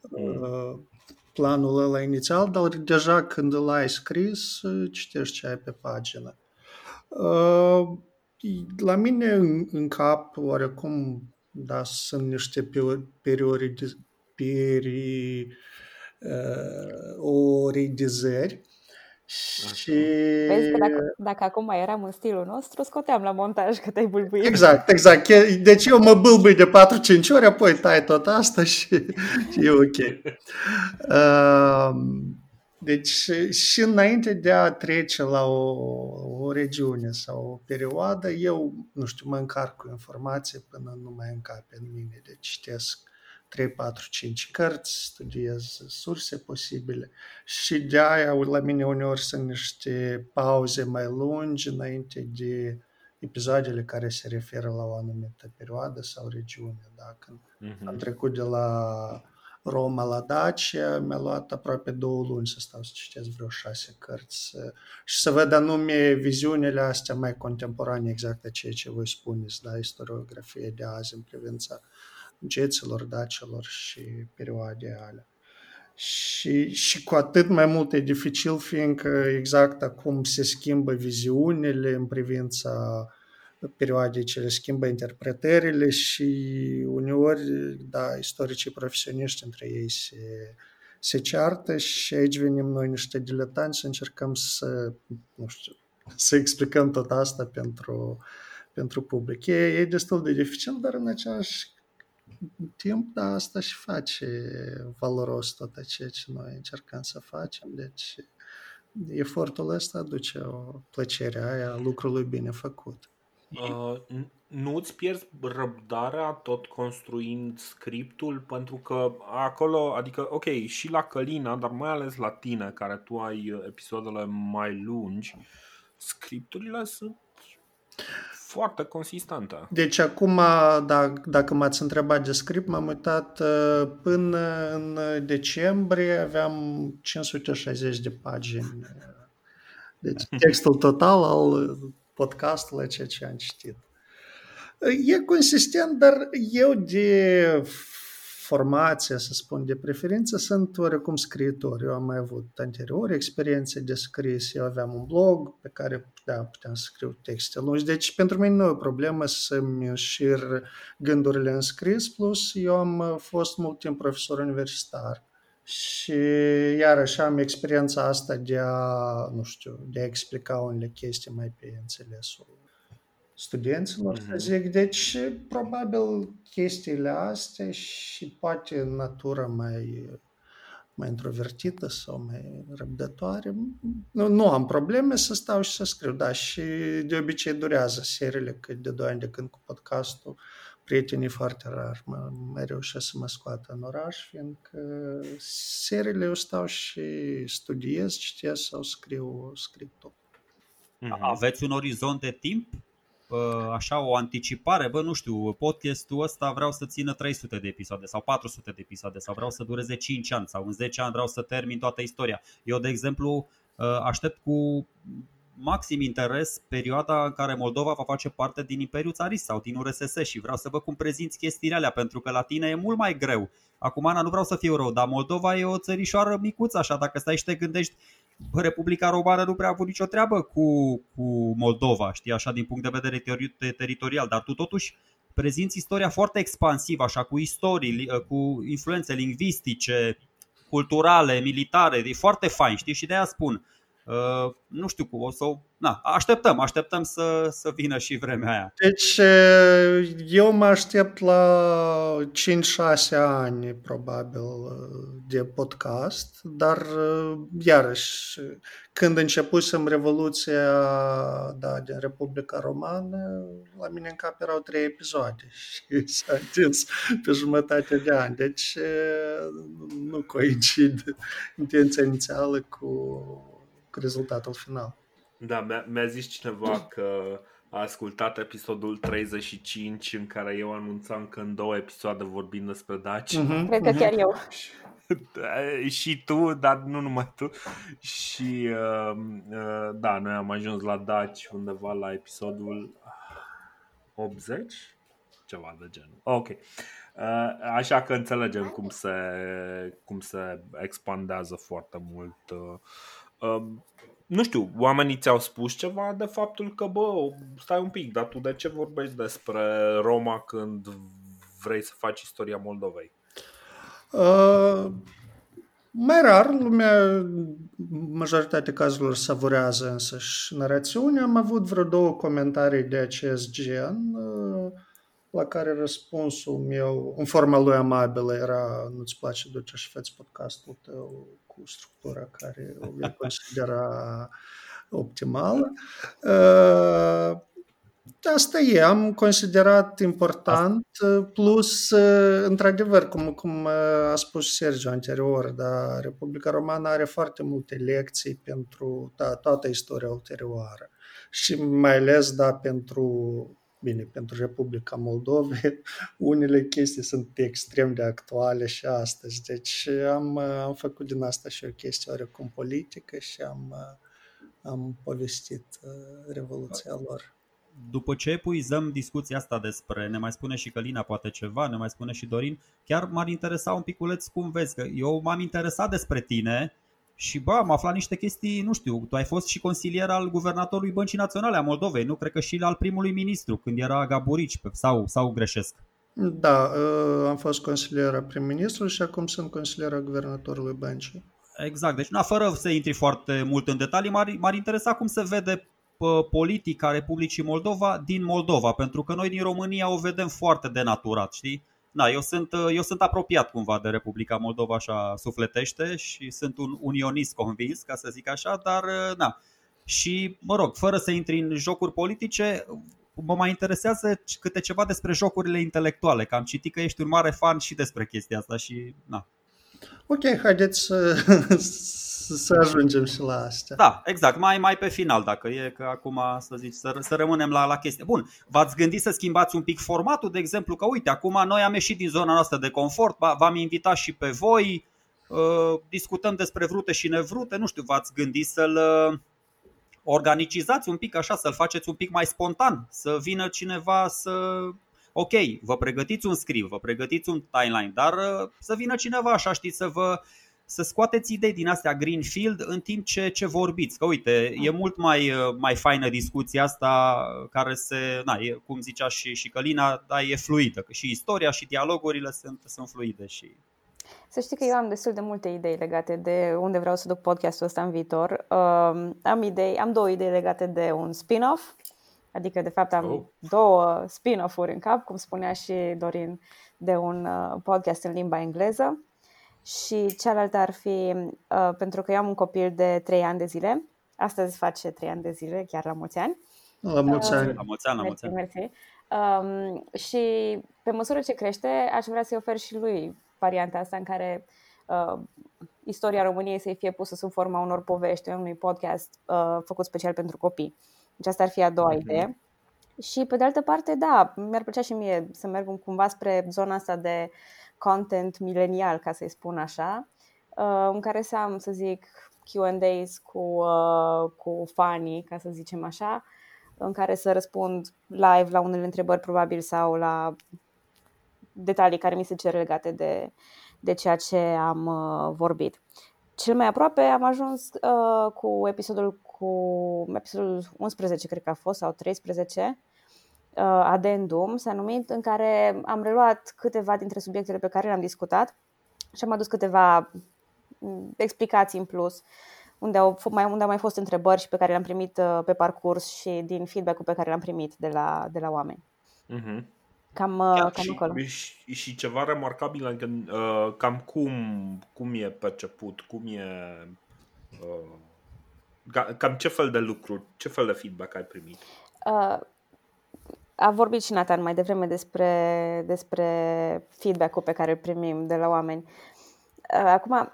mm. planul ăla inițial, dar deja când îl ai scris, citești ce ai pe pagină. La mine în, în cap, oarecum, da, sunt niște perioade, peri, uh, oridizări. Și... Vezi că dacă, dacă acum eram în stilul nostru, scoteam la montaj că te-ai bâlbâit. Exact, exact. Deci eu mă bâlbâi de 4-5 ori, apoi tai tot asta și, și e ok. Uh, deci și înainte de a trece la o, o regiune sau o perioadă, eu, nu știu, mă încarc cu informație până nu mai încape în mine. Deci citesc 3, 4, 5 cărți, studiez surse posibile și de aia la mine uneori sunt niște pauze mai lungi înainte de episoadele care se referă la o anumită perioadă sau regiune. Da? Când uh-huh. am trecut de la Roma la Dacia, mi-a luat aproape două luni să stau să citesc vreo șase cărți și să văd anume viziunile astea mai contemporane exact de ceea ce voi spuneți, da, istoriografie de azi în privința geților, dacilor și perioade alea. Și, și cu atât mai mult e dificil, fiindcă exact acum se schimbă viziunile în privința perioadei ce le schimbă interpretările și uneori, da, istoricii profesioniști între ei se, se ceartă și aici venim noi niște diletanți să încercăm să, nu știu, să explicăm tot asta pentru, pentru public. E, e destul de dificil, dar în același timp, da, asta și face valoros tot ceea ce noi încercăm să facem. Deci, efortul ăsta aduce o plăcere aia lucrului bine făcut. Uh, nu îți pierzi răbdarea tot construind scriptul pentru că acolo, adică ok, și la Călina, dar mai ales la tine care tu ai episoadele mai lungi, scripturile sunt foarte consistentă. Deci acum, da, dacă m-ați întrebat de script, m-am uitat uh, până în decembrie, aveam 560 de pagini. Deci textul total al podcastului, ceea ce am citit. E consistent, dar eu de formație, să spun, de preferință, sunt oarecum scriitor. Eu am mai avut anterior experiențe de scris, eu aveam un blog pe care da, puteam să scriu texte lungi. Deci pentru mine nu e o problemă să-mi înșir gândurile în scris, plus eu am fost mult timp profesor universitar. Și iarăși am experiența asta de a, nu știu, de a explica unele chestii mai pe înțelesul studenților, să zic. Deci, probabil chestiile astea și poate natura mai mai introvertită sau mai răbdătoare, nu, nu am probleme să stau și să scriu, da, și de obicei durează seriile, că de 2 ani de când cu podcastul, prietenii foarte rar mă, mai reușesc să mă scoată în oraș, fiindcă seriile eu stau și studiez, citesc sau scriu, scriu tot. Aveți un orizont de timp așa o anticipare, bă, nu știu, podcastul ăsta vreau să țină 300 de episoade sau 400 de episoade sau vreau să dureze 5 ani sau în 10 ani vreau să termin toată istoria. Eu, de exemplu, aștept cu maxim interes perioada în care Moldova va face parte din Imperiul Țarist sau din URSS și vreau să văd cum prezinți chestiile alea, pentru că la tine e mult mai greu. Acum, Ana, nu vreau să fiu rău, dar Moldova e o țărișoară micuță, așa, dacă stai și te gândești, Republica Romană nu prea a avut nicio treabă cu, cu Moldova, știi, așa, din punct de vedere teri- teritorial, dar tu totuși prezinți istoria foarte expansivă, așa, cu istorii, cu influențe lingvistice, culturale, militare, e foarte fain, știi, și de aia spun, Uh, nu știu cum o să Na, așteptăm, așteptăm să, să vină și vremea aia. Deci eu mă aștept la 5-6 ani probabil de podcast, dar iarăși când începusem Revoluția da, din Republica Romană, la mine în cap erau trei episoade și s-a întins pe jumătate de ani. Deci nu coincid intenția inițială cu rezultatul final. Da, mi-a, mi-a zis cineva că a ascultat episodul 35 în care eu anunțam că în două episoade vorbim despre Daci. Mm-hmm. Cred că chiar eu. și tu, dar nu numai tu. Și uh, uh, da, noi am ajuns la Daci undeva la episodul 80? Ceva de genul. Ok. Uh, așa că înțelegem cum se, cum se expandează foarte mult uh, nu știu, oamenii ți-au spus ceva de faptul că, bă, stai un pic, dar tu de ce vorbești despre Roma când vrei să faci istoria Moldovei? Uh, mai rar, lumea, majoritatea cazurilor savurează însăși narațiunea. Am avut vreo două comentarii de acest gen, uh, la care răspunsul meu, în forma lui amabilă, era nu-ți place, duceș și faci podcastul tău cu structura care o considera optimală. Uh, asta e, am considerat important, plus, într-adevăr, cum, cum a spus Sergio anterior, da, Republica Romană are foarte multe lecții pentru da, toată istoria ulterioară. Și mai ales da, pentru Bine, pentru Republica Moldovei unele chestii sunt extrem de actuale și astăzi, deci am, am făcut din asta și o chestie oarecum politică și am, am povestit uh, revoluția lor. După ce epuizăm discuția asta despre, ne mai spune și Călina poate ceva, ne mai spune și Dorin, chiar m-ar interesa un piculeț cum vezi, că eu m-am interesat despre tine, și bă, am aflat niște chestii, nu știu, tu ai fost și consilier al guvernatorului Băncii Naționale a Moldovei, nu? Cred că și al primului ministru, când era Gaburici, sau, sau greșesc? Da, ă, am fost consilier al prim-ministrului și acum sunt consilier al guvernatorului Băncii. Exact, deci na, fără să intri foarte mult în detalii, m-ar, m-ar interesa cum se vede politica Republicii Moldova din Moldova, pentru că noi din România o vedem foarte denaturat, știi? Na, eu, sunt, eu sunt apropiat cumva de Republica Moldova așa sufletește și sunt un unionist convins, ca să zic așa, dar na. Și, mă rog, fără să intri în jocuri politice, mă mai interesează câte ceva despre jocurile intelectuale, că am citit că ești un mare fan și despre chestia asta și, na. Ok, haideți să, să ajungem și la asta. Da, exact, mai, mai pe final dacă e, că acum să zici, să, să rămânem la, la chestie. Bun, v-ați gândit să schimbați un pic formatul, de exemplu, că uite, acum noi am ieșit din zona noastră de confort, v-am invitat și pe voi, uh, discutăm despre vrute și nevrute, nu știu, v-ați gândit să-l uh, organizați un pic așa, să-l faceți un pic mai spontan, să vină cineva să ok, vă pregătiți un script, vă pregătiți un timeline, dar uh, să vină cineva așa, știți, să vă să scoateți idei din astea greenfield în timp ce, ce vorbiți. Că uite, e mult mai, mai faină discuția asta care se, na, e, cum zicea și, și Călina, da, e fluidă. Că și istoria și dialogurile sunt, sunt fluide și să știi că eu am destul de multe idei legate de unde vreau să duc podcastul ăsta în viitor. Um, am idei, am două idei legate de un spin-off Adică, de fapt, am Oh. două spin-off-uri în cap, cum spunea și Dorin, de un uh, podcast în limba engleză. Și cealaltă ar fi, uh, pentru că eu am un copil de 3 ani de zile, astăzi face 3 ani de zile, chiar la mulți ani. La mulți ani. La mulți ani, la mulți Mersi, ani. mersi. Um, și pe măsură ce crește, aș vrea să-i ofer și lui varianta asta în care uh, istoria României să-i fie pusă sub forma unor povești, unui podcast uh, făcut special pentru copii. Deci asta ar fi a doua Mhm. idee. Și pe de altă parte, da, mi-ar plăcea și mie să merg cumva spre zona asta de content milenial, ca să-i spun așa, uh, în care să am, să zic, Q&As cu, uh, cu fanii, ca să zicem așa, în care să răspund live la unele întrebări probabil sau la detalii care mi se cer legate de, de ceea ce am uh, vorbit. Cel mai aproape am ajuns uh, cu episodul cu episodul 11, cred că a fost, sau 13, uh, Adendum, s-a numit, în care am reluat câteva dintre subiectele pe care le-am discutat și am adus câteva mm, explicații în plus unde au, f- mai, unde au mai fost întrebări și pe care le-am primit uh, pe parcurs și din feedback-ul pe care l-am primit de la, de la oameni. Mhm. Cam, uh, Chiar cam și, acolo. și, și ceva remarcabil, adică, uh, cam cum, cum e perceput, cum e... Uh, ca- cam ce fel de lucruri, ce fel de feedback ai primit? Uh, a vorbit și Nathan mai devreme despre, despre feedback-ul pe care îl primim de la oameni. Uh, acum,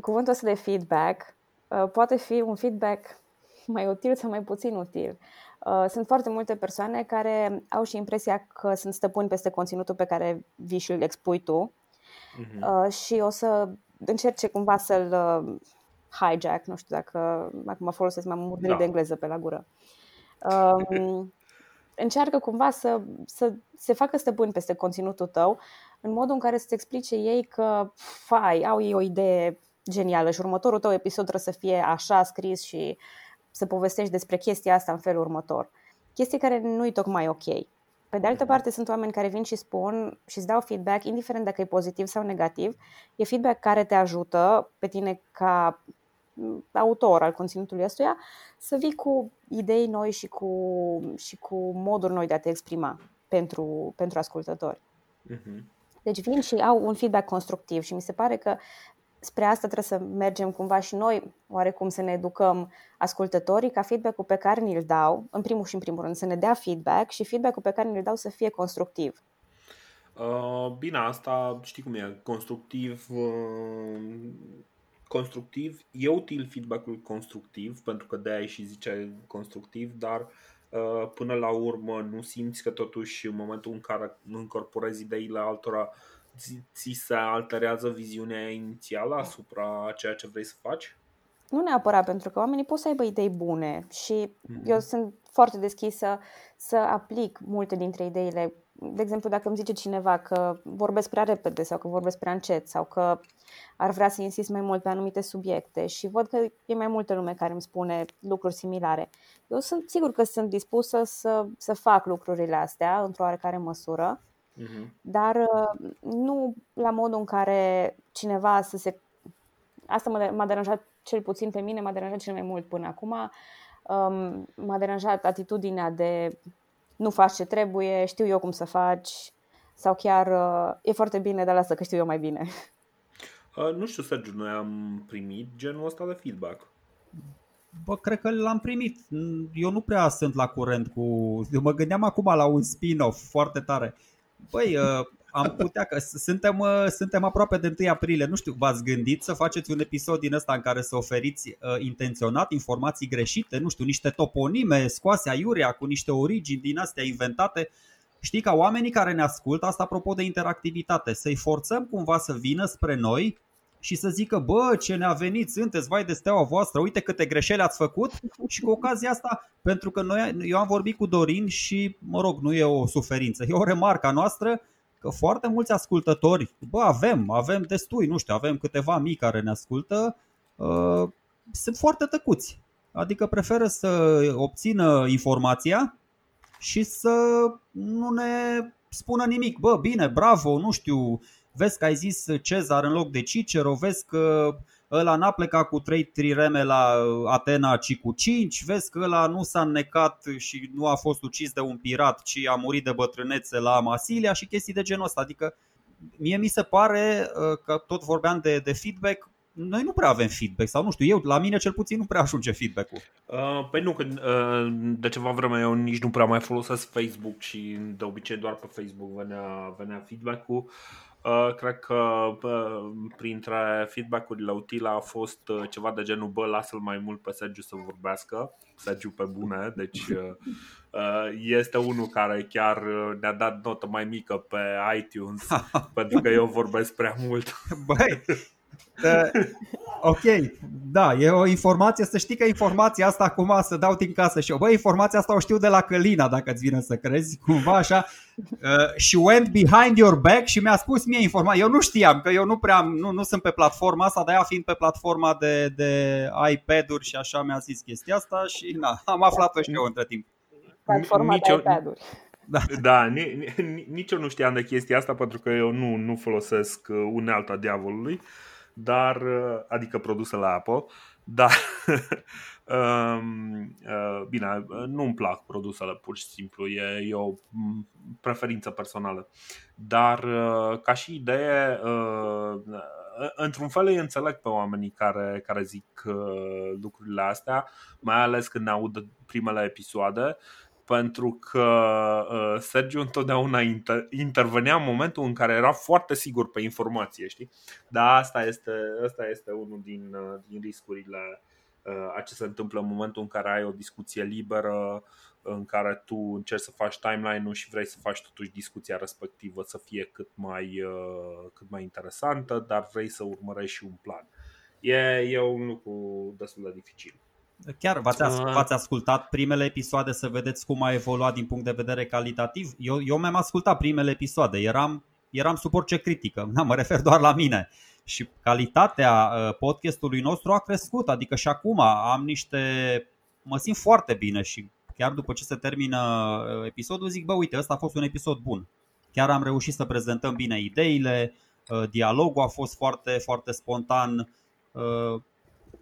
cuvântul ăsta de feedback uh, poate fi un feedback mai util sau mai puțin util. Uh, sunt foarte multe persoane care au și impresia că sunt stăpâni peste conținutul pe care vii și îl expui tu Mhm. uh, și o să încerce cumva să-l uh, hijack, nu știu dacă acum folosesc mai mult Da. de engleză pe la gură. Um, încearcă cumva să, să se facă stăpân peste conținutul tău în modul în care să-ți explice ei că, fai, au ei o idee genială și următorul tău episod trebuie să fie așa scris și să povestești despre chestia asta în felul următor. Chestii care nu-i tocmai ok. Pe de altă parte, sunt oameni care vin și spun și îți dau feedback, indiferent dacă e pozitiv sau negativ, e feedback care te ajută pe tine ca m, autor al conținutului ăstuia să vii cu idei noi și cu, și cu moduri noi de a te exprima pentru, pentru ascultători. Mhm. Deci vin și au un feedback constructiv și mi se pare că spre asta trebuie să mergem cumva și noi, oarecum să ne educăm ascultătorii ca feedback-ul pe care ni-l dau, în primul și în primul rând, să ne dea feedback și feedback-ul pe care ni-l dau să fie constructiv. Uh, bine, asta știi cum e, constructiv. Uh, constructiv, e util feedback-ul constructiv, pentru că de-aia și zice constructiv, dar uh, până la urmă nu simți că totuși în momentul în care încorporezi ideile altora ți, ți se alterează viziunea inițială asupra ceea ce vrei să faci? Nu neapărat, pentru că oamenii pot să aibă idei bune și Mhm. eu sunt foarte deschisă să aplic multe dintre ideile. De exemplu, dacă îmi zice cineva că vorbesc prea repede sau că vorbesc prea încet sau că ar vrea să insist mai mult pe anumite subiecte și văd că e mai multă lume care îmi spune lucruri similare. Eu sunt sigur că sunt dispusă să, să fac lucrurile astea într-o oarecare măsură, Mhm. dar uh, nu la modul în care cineva să se... Asta m-a m-a deranjat cel puțin pe mine, m-a deranjat cel mai mult până acum. Um, m-a deranjat atitudinea de nu faci ce trebuie, știu eu cum să faci sau chiar uh, e foarte bine, dar lasă că știu eu mai bine. Uh, nu știu, Sergiu, noi am primit genul ăsta de feedback. Bă, cred că l-am primit. Eu nu prea sunt la curent cu... Eu mă gândeam acum la un spin-off foarte tare. Băi, uh, am putea că s- suntem, uh, suntem aproape de 1 aprilie. Nu știu, v-ați gândit să faceți un episod din ăsta în care să oferiți uh, intenționat informații greșite, nu știu, niște toponime scoase aiurea cu niște origini din astea inventate. Știi, ca oamenii care ne ascultă, asta apropo de interactivitate, să-i forțăm cumva să vină spre noi și să zică, bă, ce ne-a venit, sunteți, vai de steaua voastră, uite câte greșeli ați făcut și cu ocazia asta, pentru că noi, eu am vorbit cu Dorin și, mă rog, nu e o suferință, e o remarcă a noastră că foarte mulți ascultători, bă, avem, avem destui, nu știu, avem câteva mii care ne ascultă, uh, sunt foarte tăcuți. Adică preferă să obțină informația și să nu ne spună nimic. Bă, bine, bravo, nu știu, vezi că ai zis Cezar în loc de Cicero, vezi că ăla n-a plecat cu 3 trireme la uh, Atena, ci cu 5, vezi că ăla nu s-a necat și nu a fost ucis de un pirat, ci a murit de bătrânețe la Masilia și chestii de genul ăsta. Adică mie mi se pare uh, că tot vorbeam de, de feedback, noi nu prea avem feedback sau nu știu, eu la mine cel puțin nu prea ajunge feedback-ul. Uh, păi nu, că uh, de ceva vreme eu nici nu prea mai folosesc Facebook și de obicei doar pe Facebook venea, venea feedback-ul. Uh, cred că uh, printre feedback-urile utile a fost uh, ceva de genul bă, lasă-l mai mult pe Sergiu să vorbească, Sergiu pe bune, deci uh, uh, este unul care chiar uh, ne-a dat notă mai mică pe iTunes pentru că eu vorbesc prea mult. Băi, uh, ok, da, e o informație, să știi că informația asta acum să dau din casă și eu, băi, informația asta o știu de la Călina, dacă îți vine să crezi, cumva așa, uh, și went behind your back și mi-a spus mie informația, eu nu știam, că eu nu prea, nu, nu sunt pe platforma asta, dar ea fiind pe platforma de, de iPad-uri și așa mi-a zis chestia asta și na, am aflat-o și eu între timp. Platforma Nici de eu- iPad-uri. Da. Da, ni, ni, nici eu nu știam de chestia asta pentru că eu nu, nu folosesc uh, unealta diavolului, dar, uh, adică produsele Apple, dar um, uh, bine, uh, nu-mi plac produsele pur și simplu, e, e o m, preferință personală. Dar uh, ca și idee, uh, într-un fel îi înțeleg pe oamenii care, care zic uh, lucrurile astea, mai ales când ne aud primele episoade, pentru că uh, Sergiu întotdeauna inter- intervenea în momentul în care era foarte sigur pe informație, știi? Dar asta este, asta este unul din, uh, din riscurile uh, a ce se întâmplă în momentul în care ai o discuție liberă, în care tu încerci să faci timeline-ul și vrei să faci totuși discuția respectivă să fie cât mai, uh, cât mai interesantă, dar vrei să urmărești și un plan. E, e un lucru destul de dificil. Chiar v-ați, as- Ah. v-ați ascultat primele episoade să vedeți cum a evoluat din punct de vedere calitativ? Eu, eu mi-am ascultat primele episoade, eram, eram sub orice critică, na, mă refer doar la mine. Și calitatea uh, podcastului nostru a crescut, adică și acum am niște... mă simt foarte bine și chiar după ce se termină uh, episodul zic, bă, uite, ăsta a fost un episod bun. Chiar am reușit să prezentăm bine ideile, uh, dialogul a fost foarte, foarte spontan, uh,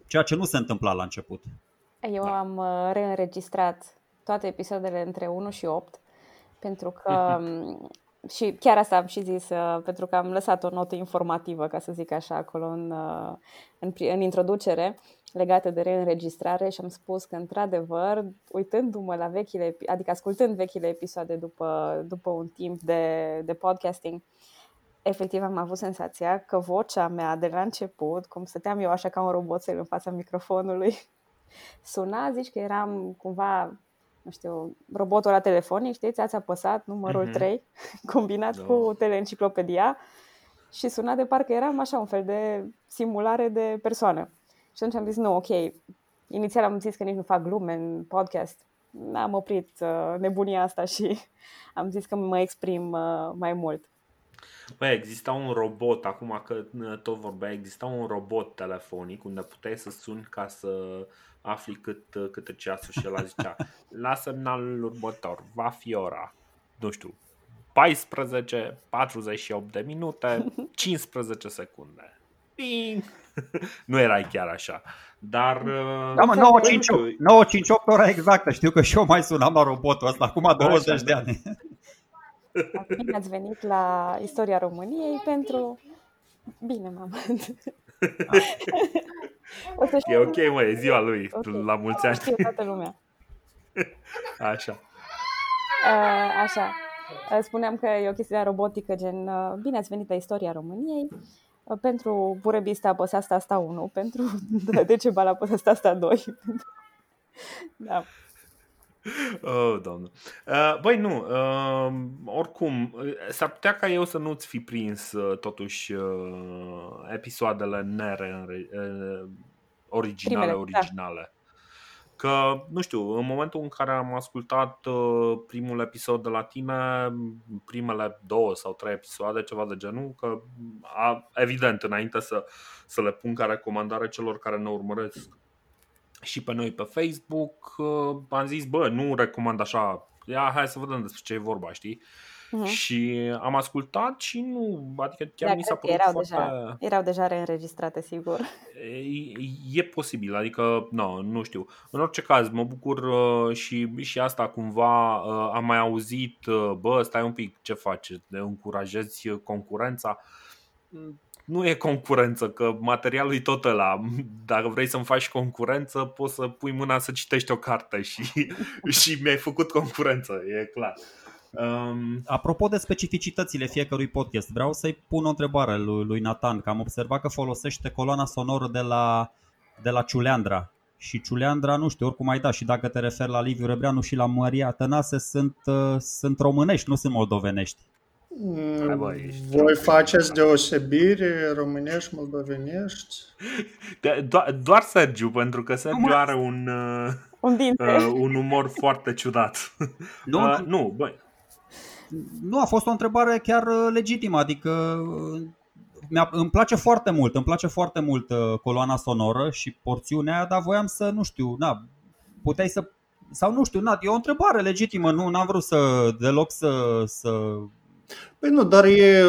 ceea ce nu se întâmpla la început. Eu Da. am uh, reînregistrat toate episoadele între 1 și 8 pentru că m, și chiar asta am și zis uh, pentru că am lăsat o notă informativă, ca să zic așa, acolo în, uh, în, pri- în introducere legată de reînregistrare și am spus că într-adevăr, uitându-mă la vechile, epi- adică ascultând vechile episoade după, după un timp de, de podcasting, efectiv am avut senzația că vocea mea de la început, cum stăteam eu așa ca un roboțel în fața microfonului, suna, zici că eram cumva, nu știu, robotul la telefonic, știți, ați apăsat numărul Mhm. 3, combinat Da. cu teleenciclopedia și suna de parcă eram așa un fel de simulare de persoană. Și atunci am zis, nu, ok, inițial am zis că nici nu fac glume în podcast, am oprit uh, nebunia asta și am zis că mă exprim uh, mai mult. Băi, exista un robot, acum că uh, tot vorbea, exista un robot telefonic unde puteai să suni ca să afli cât, uh, câte ceasul și el zicea la semnalul următor va fi ora, nu știu, 14, 48 de minute, 15 secunde. Bing! nu erai chiar așa, dar... uh, Da, mă, băi, 958, nu știu, 958 ora exactă. Știu că și eu mai sunam la robotul ăsta acum 20 de da. ani. Bine ați venit la Istoria României pentru... Bine, mamă. o să E ok, mă, e ziua lui, Ok. la mulți ani. știe toată lumea. Așa. Uh, așa. Uh, Spuneam că e o chestie de robotică, gen uh, Bine ați venit la Istoria României. Uh, Pentru Burebista apăsa asta asta 1, pentru Decebal apăsa asta asta 2. da. Oh, doamnă. Uh, Băi, nu. Uh, oricum, uh, s-ar putea ca eu să nu-ți fi prins uh, totuși uh, episoadele nere uh, originale, Primele, da. originale. Că, nu știu, în momentul în care am ascultat uh, primul episod de la tine, primele două sau trei episoade, ceva de genul, că a, evident, înainte să, să le pun ca recomandare celor care ne urmăresc și pe noi pe Facebook, uh, am zis, bă, nu recomand așa, ia, hai să vedem despre ce e vorba, știi? uh-huh. și am ascultat și nu, adică chiar da, mi s-a părut erau foarte... Deja, erau deja reînregistrate, sigur. E, e posibil, adică no, nu știu. În orice caz, mă bucur uh, și, și asta cumva uh, am mai auzit, uh, bă, stai un pic, ce faci, încurajezi concurența? Nu e concurență, că materialul e tot ăla. Dacă vrei să-mi faci concurență, poți să pui mâna să citești o carte și, și mi-ai făcut concurență, e clar. Um... Apropo de specificitățile fiecărui podcast, vreau să-i pun o întrebare lui, lui Nathan, că am observat că folosește coloana sonoră de la, de la Ciuleandra. Și Ciuleandra, nu știu, oricum ai dat și dacă te referi la Liviu Rebreanu și la Maria Tănase, sunt, uh, sunt românești, nu sunt moldovenești. Mm, voi faceți deosebire românești, moldovenești? Do- doar Sergiu, pentru că Sergiu are un, un, uh, un umor foarte ciudat. Nu, uh, nu, băi. Nu, a fost o întrebare chiar uh, legitimă, adică uh, mi-a, îmi place foarte mult, îmi place foarte mult uh, coloana sonoră și porțiunea aia, dar voiam să, nu știu, na, puteai să, sau nu știu, na, e o întrebare legitimă, nu am vrut să deloc să, să Păi nu, dar e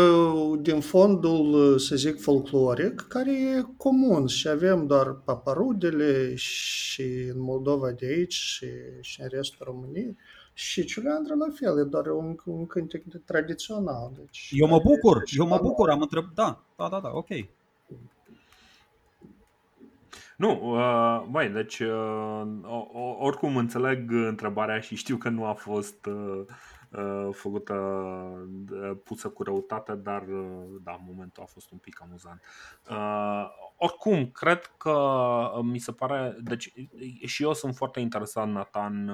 din fondul, să zic, folcloric, care e comun și avem doar paparudele și în Moldova de aici și, și în restul României. Și Ciuleandra la fel, e doar un, un cântec de tradițional. Deci, eu mă bucur, eu mă bucur, am întrebat, da, da, da, da, ok. Nu, uh, băi, deci uh, oricum înțeleg întrebarea și știu că nu a fost uh, Uh, făcută, uh, pusă cu răutate, dar uh, da, momentul a fost un pic amuzant. Oricum, cred că mi se pare, deci și eu sunt foarte interesat, Nathan,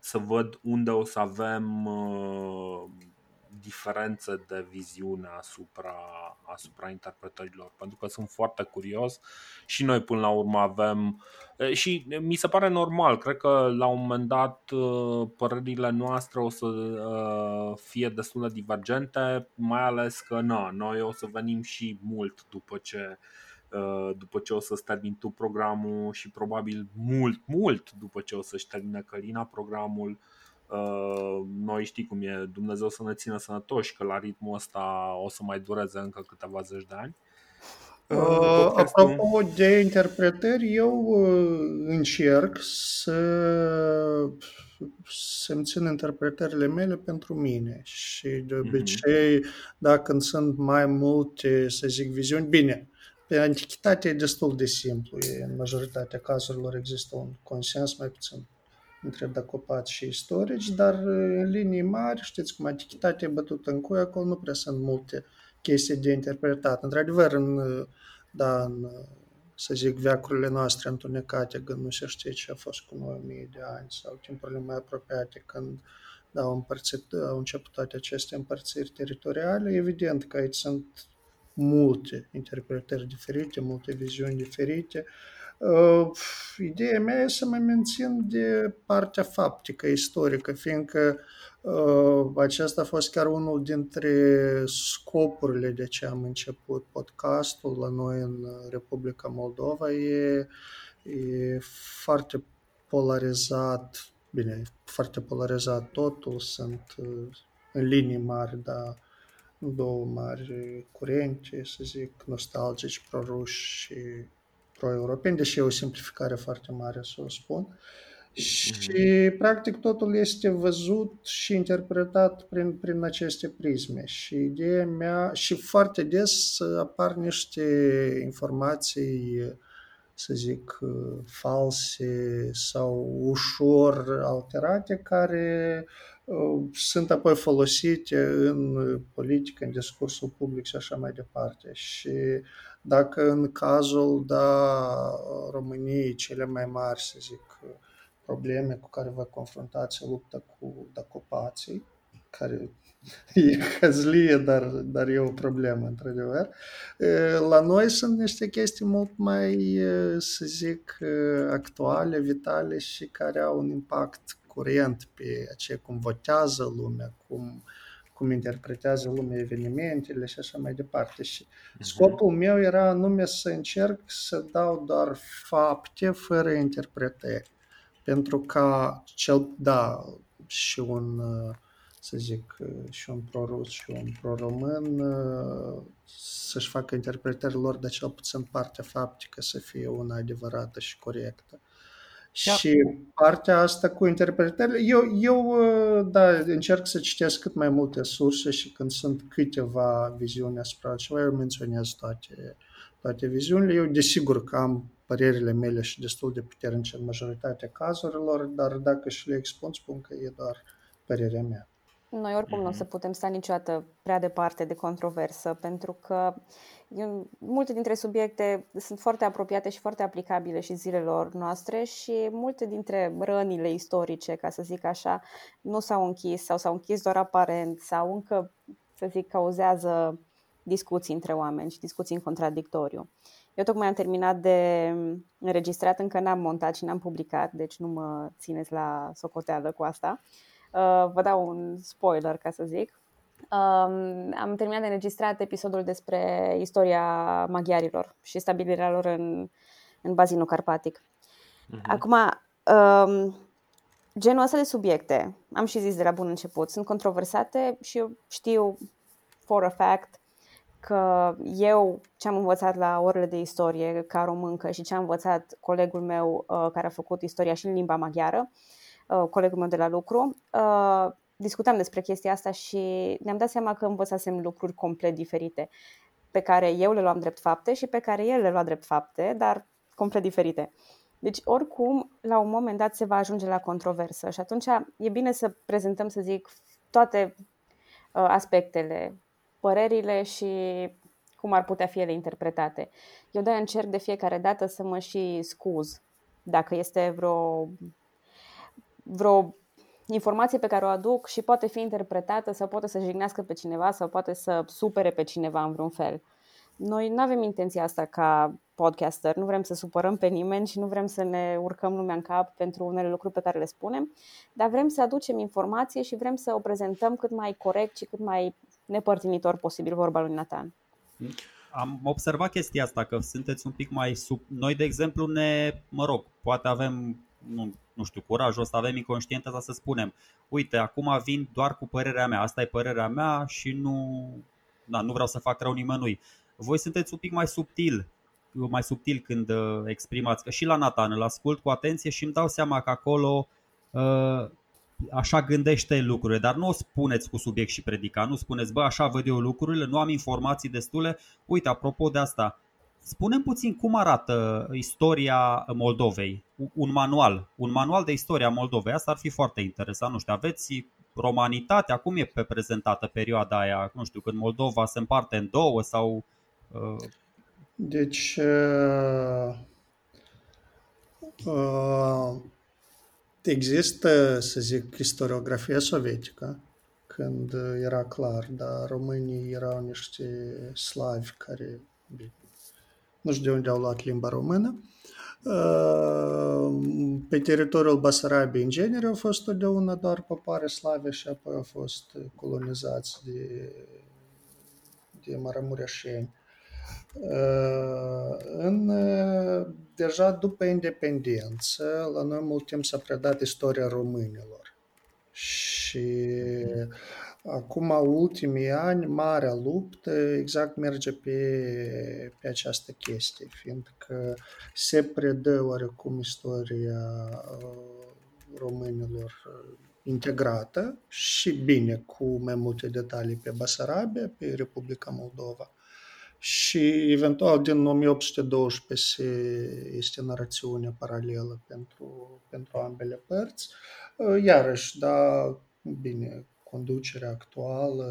să văd unde o să avem diferențe de viziune asupra, asupra interpretărilor, pentru că sunt foarte curios și noi până la urmă avem și mi se pare normal, cred că la un moment dat părerile noastre o să fie destul de divergente, mai ales că na, noi o să venim și mult după ce după ce o să-ți termin tu programul și probabil mult, mult după ce o să-și termine Călina programul. Uh, noi știi cum e, Dumnezeu să ne țină sănătoși, că la ritmul ăsta o să mai dureze încă câteva zeci de ani. Uh, uh apropo de interpretări, eu uh, încerc să să-mi țin interpretările mele pentru mine și de mhm. obicei, mm-hmm. dacă sunt mai multe, să zic, viziuni, bine, pe antichitate e destul de simplu, e, în majoritatea cazurilor există un consens mai puțin între dacopați și istorici, dar în linii mari, știți cum antichitatea e bătută în cui, acolo nu prea sunt multe chestii de interpretat. Într-adevăr, în, da, în, să zic, veacurile noastre întunecate, când nu se știe ce a fost cu noi mii de ani sau timpurile mai apropiate, când da, au, împărțit, au început toate aceste împărțiri teritoriale, evident că aici sunt multe interpretări diferite, multe viziuni diferite, Uh, ideea mea e să mă mențin de partea faptică, istorică, fiindcă uh, acesta a fost chiar unul dintre scopurile de ce am început podcastul la noi în Republica Moldova. E, e foarte polarizat, bine, foarte polarizat totul, sunt uh, în linii mari, dar două mari curente, să zic, nostalgici, proruși și pro-europeni, deși e o simplificare foarte mare să o spun. Și, practic, totul este văzut și interpretat prin, prin aceste prisme. Și ideea mea, și foarte des apar niște informații, să zic, false sau ușor alterate, care uh, sunt apoi folosite în politică, în discursul public și așa mai departe. Și dacă în cazul da, României cele mai mari, să zic, probleme cu care vă confruntați luptă cu dacopații, care e căzlie, dar, dar e o problemă, într-adevăr. La noi sunt niște chestii mult mai, să zic, actuale, vitale și care au un impact curent pe ce cum votează lumea, cum cum interpretează lumea evenimentele și așa mai departe. Și mhm. scopul meu era anume să încerc să dau doar fapte fără interpretări. Pentru ca cel, da, și un să zic, și un pro-rus și un pro-român, să-și facă interpretările lor de cel puțin partea faptică să fie una adevărată și corectă. Da. Și partea asta cu interpretările, eu, eu da, încerc să citesc cât mai multe surse și când sunt câteva viziuni asupra ceva, eu menționez toate, toate viziunile. Eu desigur că am părerile mele și destul de puternice în majoritatea cazurilor, dar dacă și le expun, spun că e doar părerea mea. Noi oricum mm-hmm. nu o să mhm. putem sta niciodată prea departe de controversă, pentru că eu, multe dintre subiecte sunt foarte apropiate și foarte aplicabile și zilelor noastre și multe dintre rănile istorice, ca să zic așa, nu s-au închis sau s-au închis doar aparent sau încă, să zic, cauzează discuții între oameni și discuții în contradictoriu. Eu tocmai am terminat de înregistrat, încă n-am montat și n-am publicat, deci nu mă țineți la socoteală cu asta. Uh, vă dau un spoiler, ca să zic. Um, am terminat de înregistrat episodul despre istoria maghiarilor și stabilirea lor în, în bazinul carpatic. Uh-huh. Acum, um, genul ăsta de subiecte, am și zis de la bun început, sunt controversate și eu știu for a fact că eu ce am învățat la orele de istorie ca româncă și ce am învățat colegul meu uh, care a făcut istoria și în limba maghiară, uh, colegul meu de la lucru, uh, discutam despre chestia asta și ne-am dat seama că învățasem lucruri complet diferite pe care eu le luam drept fapte și pe care el le lua drept fapte, dar complet diferite. Deci, oricum, la un moment dat se va ajunge la controversă și atunci e bine să prezentăm, să zic, toate uh, aspectele, părerile și cum ar putea fi ele interpretate. Eu de încerc de fiecare dată să mă și scuz dacă este vreo, vreo informație pe care o aduc și poate fi interpretată sau poate să jignească pe cineva sau poate să supere pe cineva în vreun fel. Noi nu avem intenția asta ca podcaster, nu vrem să supărăm pe nimeni și nu vrem să ne urcăm lumea în cap pentru unele lucruri pe care le spunem, dar vrem să aducem informație și vrem să o prezentăm cât mai corect și cât mai nepărtinitor posibil vorba lui Nathan. Am observat chestia asta, că sunteți un pic mai sub... Noi, de exemplu, ne, mă rog, poate avem nu, nu știu, curajul ăsta, avem inconștiența să spunem uite, acum vin doar cu părerea mea, asta e părerea mea și nu, da, nu vreau să fac rău nimănui. Voi sunteți un pic mai subtil, mai subtil când uh, exprimați, că și la Nathan îl ascult cu atenție și îmi dau seama că acolo uh, așa gândește lucrurile, dar nu o spuneți cu subiect și predica, nu spuneți, bă, așa văd eu lucrurile, nu am informații destule. Uite, apropo de asta, Spunem puțin cum arată istoria Moldovei, un manual, un manual de istoria Moldovei. Asta ar fi foarte interesant. Nu știu, aveți romanitatea, cum e pe prezentată perioada aia, nu știu, când Moldova se împarte în două sau... Uh... Deci, uh, uh, există, să zic, istoriografia sovietică, când era clar, dar românii erau niște slavi care nu știu de unde au luat limba română. Pe teritoriul Basarabiei, în genere, au fost totdeauna doar popoare slave și apoi au fost colonizați de, de maramureșeni. În, deja după independență, la noi mult timp s-a predat istoria românilor. Și Acum, ultimii ani, marea luptă exact merge pe, pe această chestie, fiindcă se predă oarecum istoria uh, românilor uh, integrată și bine cu mai multe detalii pe Basarabia, pe Republica Moldova. Și eventual din 1812 este narațiune paralelă pentru, pentru ambele părți. Uh, iarăși, da, bine, conducerea actuală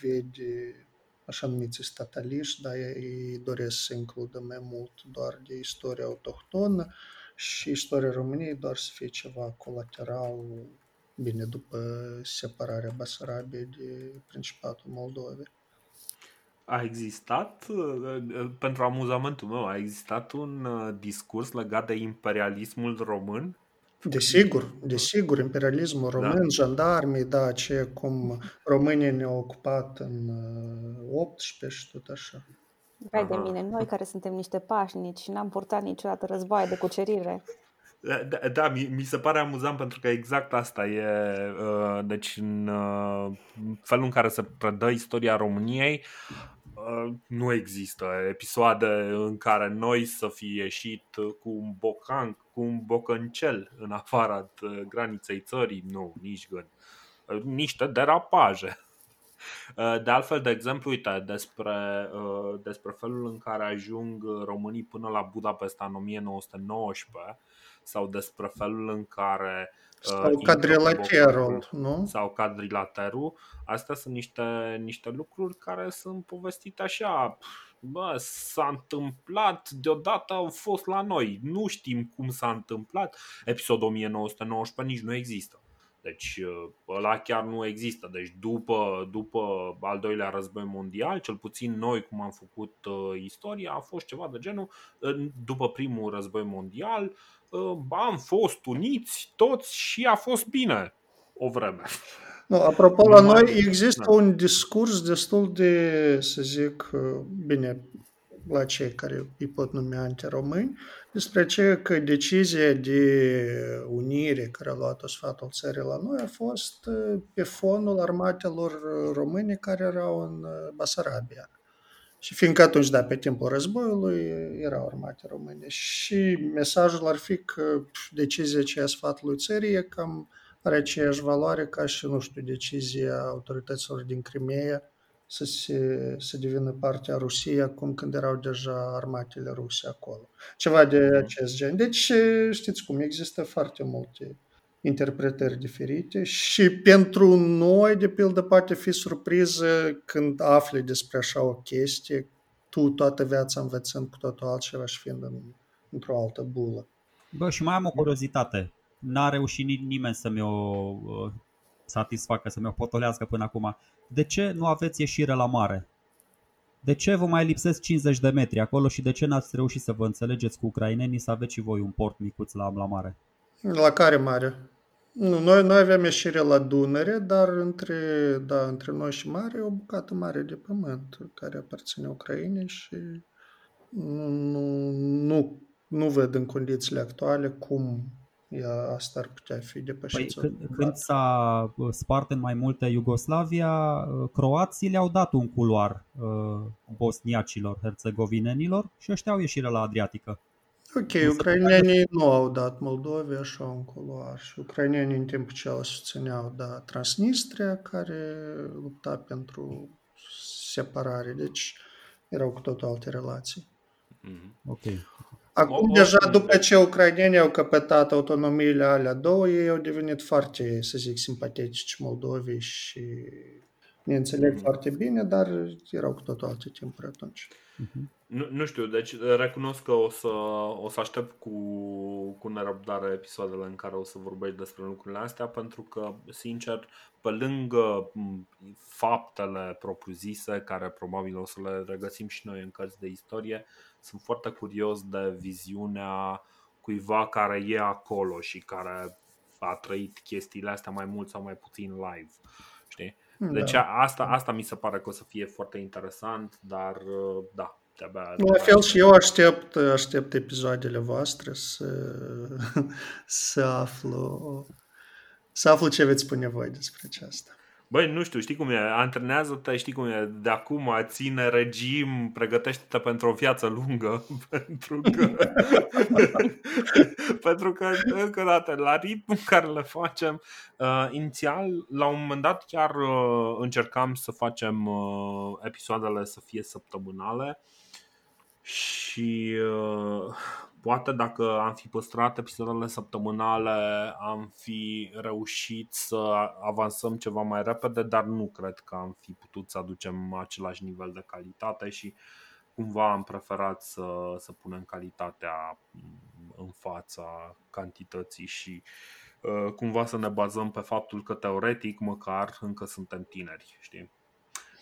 vede așa numiți stataliști, dar ei doresc să includă mai mult doar de istoria autohtonă și istoria României doar să fie ceva colateral, bine, după separarea Basarabiei de Principatul Moldovei. A existat, pentru amuzamentul meu, a existat un uh, discurs legat de imperialismul român Desigur, desigur, imperialismul da. român, da. jandarmii, da, ce cum românii ne-au ocupat în 18 uh, și tot așa. Vai de mine, noi care suntem niște pașnici și n-am purtat niciodată războaie de cucerire. Da, da mi, mi se pare amuzant pentru că exact asta e. Uh, deci, în uh, felul în care se predă istoria României, uh, nu există episoade în care noi să fi ieșit cu un bocan, cu un bocăncel în afara graniței țării. Nu, nici gând. Niște derapaje. De altfel, de exemplu, uite, despre, despre felul în care ajung românii până la Budapesta în 1919 sau despre felul în care sau uh, cadrilaterul, nu? Sau cadrilaterul. Astea sunt niște, niște lucruri care sunt povestite așa. Bă, s-a întâmplat, deodată au fost la noi. Nu știm cum s-a întâmplat. Episodul 1919 nici nu există. Deci uh, ăla chiar nu există. Deci după, după al doilea război mondial, cel puțin noi cum am făcut uh, istoria, a fost ceva de genul. După primul război mondial, uh, am fost uniți toți și a fost bine o vreme. Nu, apropo, la noi există da. un discurs destul de, să zic, uh, bine, la cei care îi pot numi antiromâni, despre ce că decizia de unire care a luat-o sfatul țării la noi a fost uh, pe fonul armatelor române care erau în uh, Basarabia. Și fiindcă atunci, da, pe timpul războiului erau armate române și mesajul ar fi că decizia aceea sfatului țării e cam are aceeași valoare ca și, nu știu, decizia autorităților din Crimea să, se, să devină parte a Rusiei acum când erau deja armatele ruse acolo. Ceva de mhm. acest gen. Deci, știți cum, există foarte multe interpretări diferite și pentru noi, de pildă, poate fi surpriză când afli despre așa o chestie, tu toată viața învățând cu totul altceva și fiind în, într-o altă bulă. Bă, și mai am o curiozitate. N-a reușit nimeni să mi-o uh, satisfacă, să mi-o potolească până acum. De ce nu aveți ieșire la mare? De ce vă mai lipsesc 50 de metri acolo și de ce n-ați reușit să vă înțelegeți cu ucrainenii să aveți și voi un port micuț la, la mare? La care mare? Nu, noi, noi aveam ieșire la Dunăre, dar între, da, între noi și mare e o bucată mare de pământ care aparține Ucrainei și nu, nu, nu, nu văd în condițiile actuale cum ea, asta ar putea fi depășită. Păi, când, când s-a uh, spart în mai multe Iugoslavia, uh, croații le-au dat un culoar uh, bosniacilor, herțegovinenilor și ăștia au ieșire la Adriatică. Ok, ucrainenii nu au dat Moldovia așa un culoar și ucrainenii în timpul ce au susțineau da, Transnistria care lupta pentru separare, deci erau cu totul alte relații. Mm-hmm. Ok. Acum, o, deja după ce ucrainenii au căpătat autonomiile alea două, ei au devenit foarte, să zic, simpatetici Moldovei și ne înțeleg mm. foarte bine, dar erau cu totul alte timpuri atunci. Mm-hmm. Nu, nu știu, deci recunosc că o să, o să aștept cu, cu nerăbdare episoadele în care o să vorbești despre lucrurile astea, pentru că, sincer, pe lângă faptele propriu-zise, care probabil o să le regăsim și noi în cărți de istorie, sunt foarte curios de viziunea cuiva care e acolo și care a trăit chestiile astea mai mult sau mai puțin live. Știi? Deci da. asta, asta mi se pare că o să fie foarte interesant, dar da, de-abia... La fel și eu aștept, aștept episoadele voastre să, să aflu să aflu ce veți spune voi despre aceasta. Băi, nu știu, știi cum e, antrenează-te, știi cum e, de acum ține regim, pregătește-te pentru o viață lungă, pentru că, pentru că, încă o dată, la ritmul care le facem, uh, inițial, la un moment dat chiar uh, încercam să facem uh, episoadele să fie săptămânale și uh, Poate dacă am fi păstrat episoadele săptămânale, am fi reușit să avansăm ceva mai repede, dar nu cred că am fi putut să aducem același nivel de calitate și cumva am preferat să, să punem calitatea în fața cantității și uh, cumva să ne bazăm pe faptul că teoretic măcar încă suntem tineri, știi?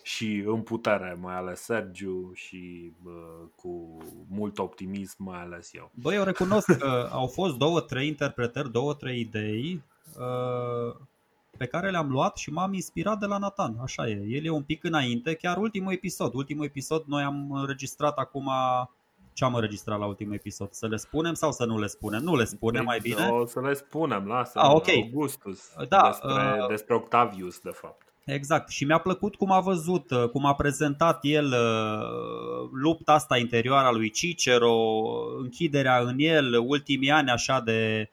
Și în putere, mai ales Sergiu și uh, cu mult optimism, mai ales eu. Băi, eu recunosc că au fost două, trei interpretări, două, trei idei uh, pe care le-am luat și m-am inspirat de la Nathan, așa e. El e un pic înainte, chiar ultimul episod. Ultimul episod noi am înregistrat acum Ce am înregistrat la ultimul episod? Să le spunem sau să nu le spunem? Nu le spunem mai bine. O să le spunem, lasă. Ah, ok. Augustus. Da, despre, uh, despre Octavius, de fapt. Exact. Și mi-a plăcut cum a văzut, uh, cum a prezentat el uh, lupta asta interioară a lui Cicero, închiderea în el, ultimii ani așa de,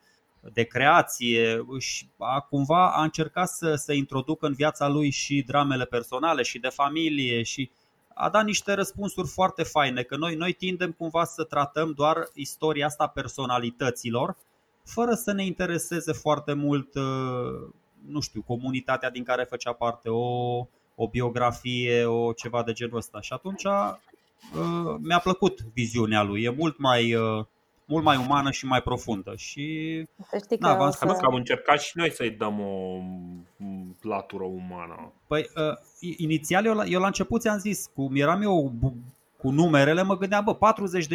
de creație și a, cumva a încercat să, să introducă în viața lui și dramele personale și de familie și a dat niște răspunsuri foarte faine, că noi, noi tindem cumva să tratăm doar istoria asta personalităților, fără să ne intereseze foarte mult, uh, nu știu, comunitatea din care făcea parte, o, o biografie, o ceva de genul ăsta. Și atunci uh, mi-a plăcut viziunea lui, e mult mai, uh, mult mai umană și mai profundă. Și Să știi Da, că v-am o Să... să... că am încercat și noi să-i dăm o m, latură umană. Păi, uh, inițial eu la, eu la început ți-am zis, cum eram eu bu- cu numerele, mă gândeam, bă,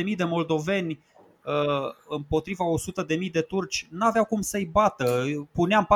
40.000 de moldoveni uh, împotriva 100.000 de turci, n-aveau cum să-i bată. Puneam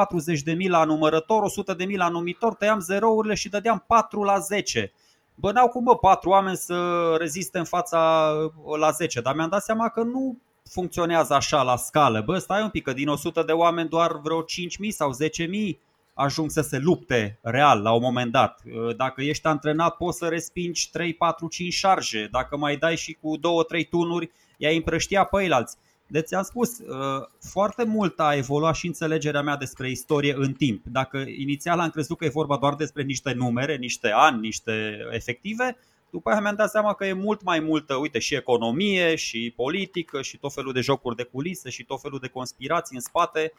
40.000 la numărător, 100.000 la numitor, tăiam zerourile și dădeam 4 la 10. Bă, n-au cum, bă, 4 oameni să reziste în fața uh, la 10, dar mi-am dat seama că nu funcționează așa la scală. Bă, stai un pic, că din 100 de oameni doar vreo 5.000 sau 10.000 ajung să se lupte real la un moment dat. Dacă ești antrenat poți să respingi 3, 4, 5 șarje. Dacă mai dai și cu 2-3 tunuri, i-ai împrăștia pe eilalți. Deci ți-am spus, uh, foarte mult a evoluat și înțelegerea mea despre istorie în timp. Dacă inițial am crezut că e vorba doar despre niște numere, niște ani, niște efective, după aia mi-am dat seama că e mult mai multă, uite, și economie, și politică, și tot felul de jocuri de culise, și tot felul de conspirații în spate.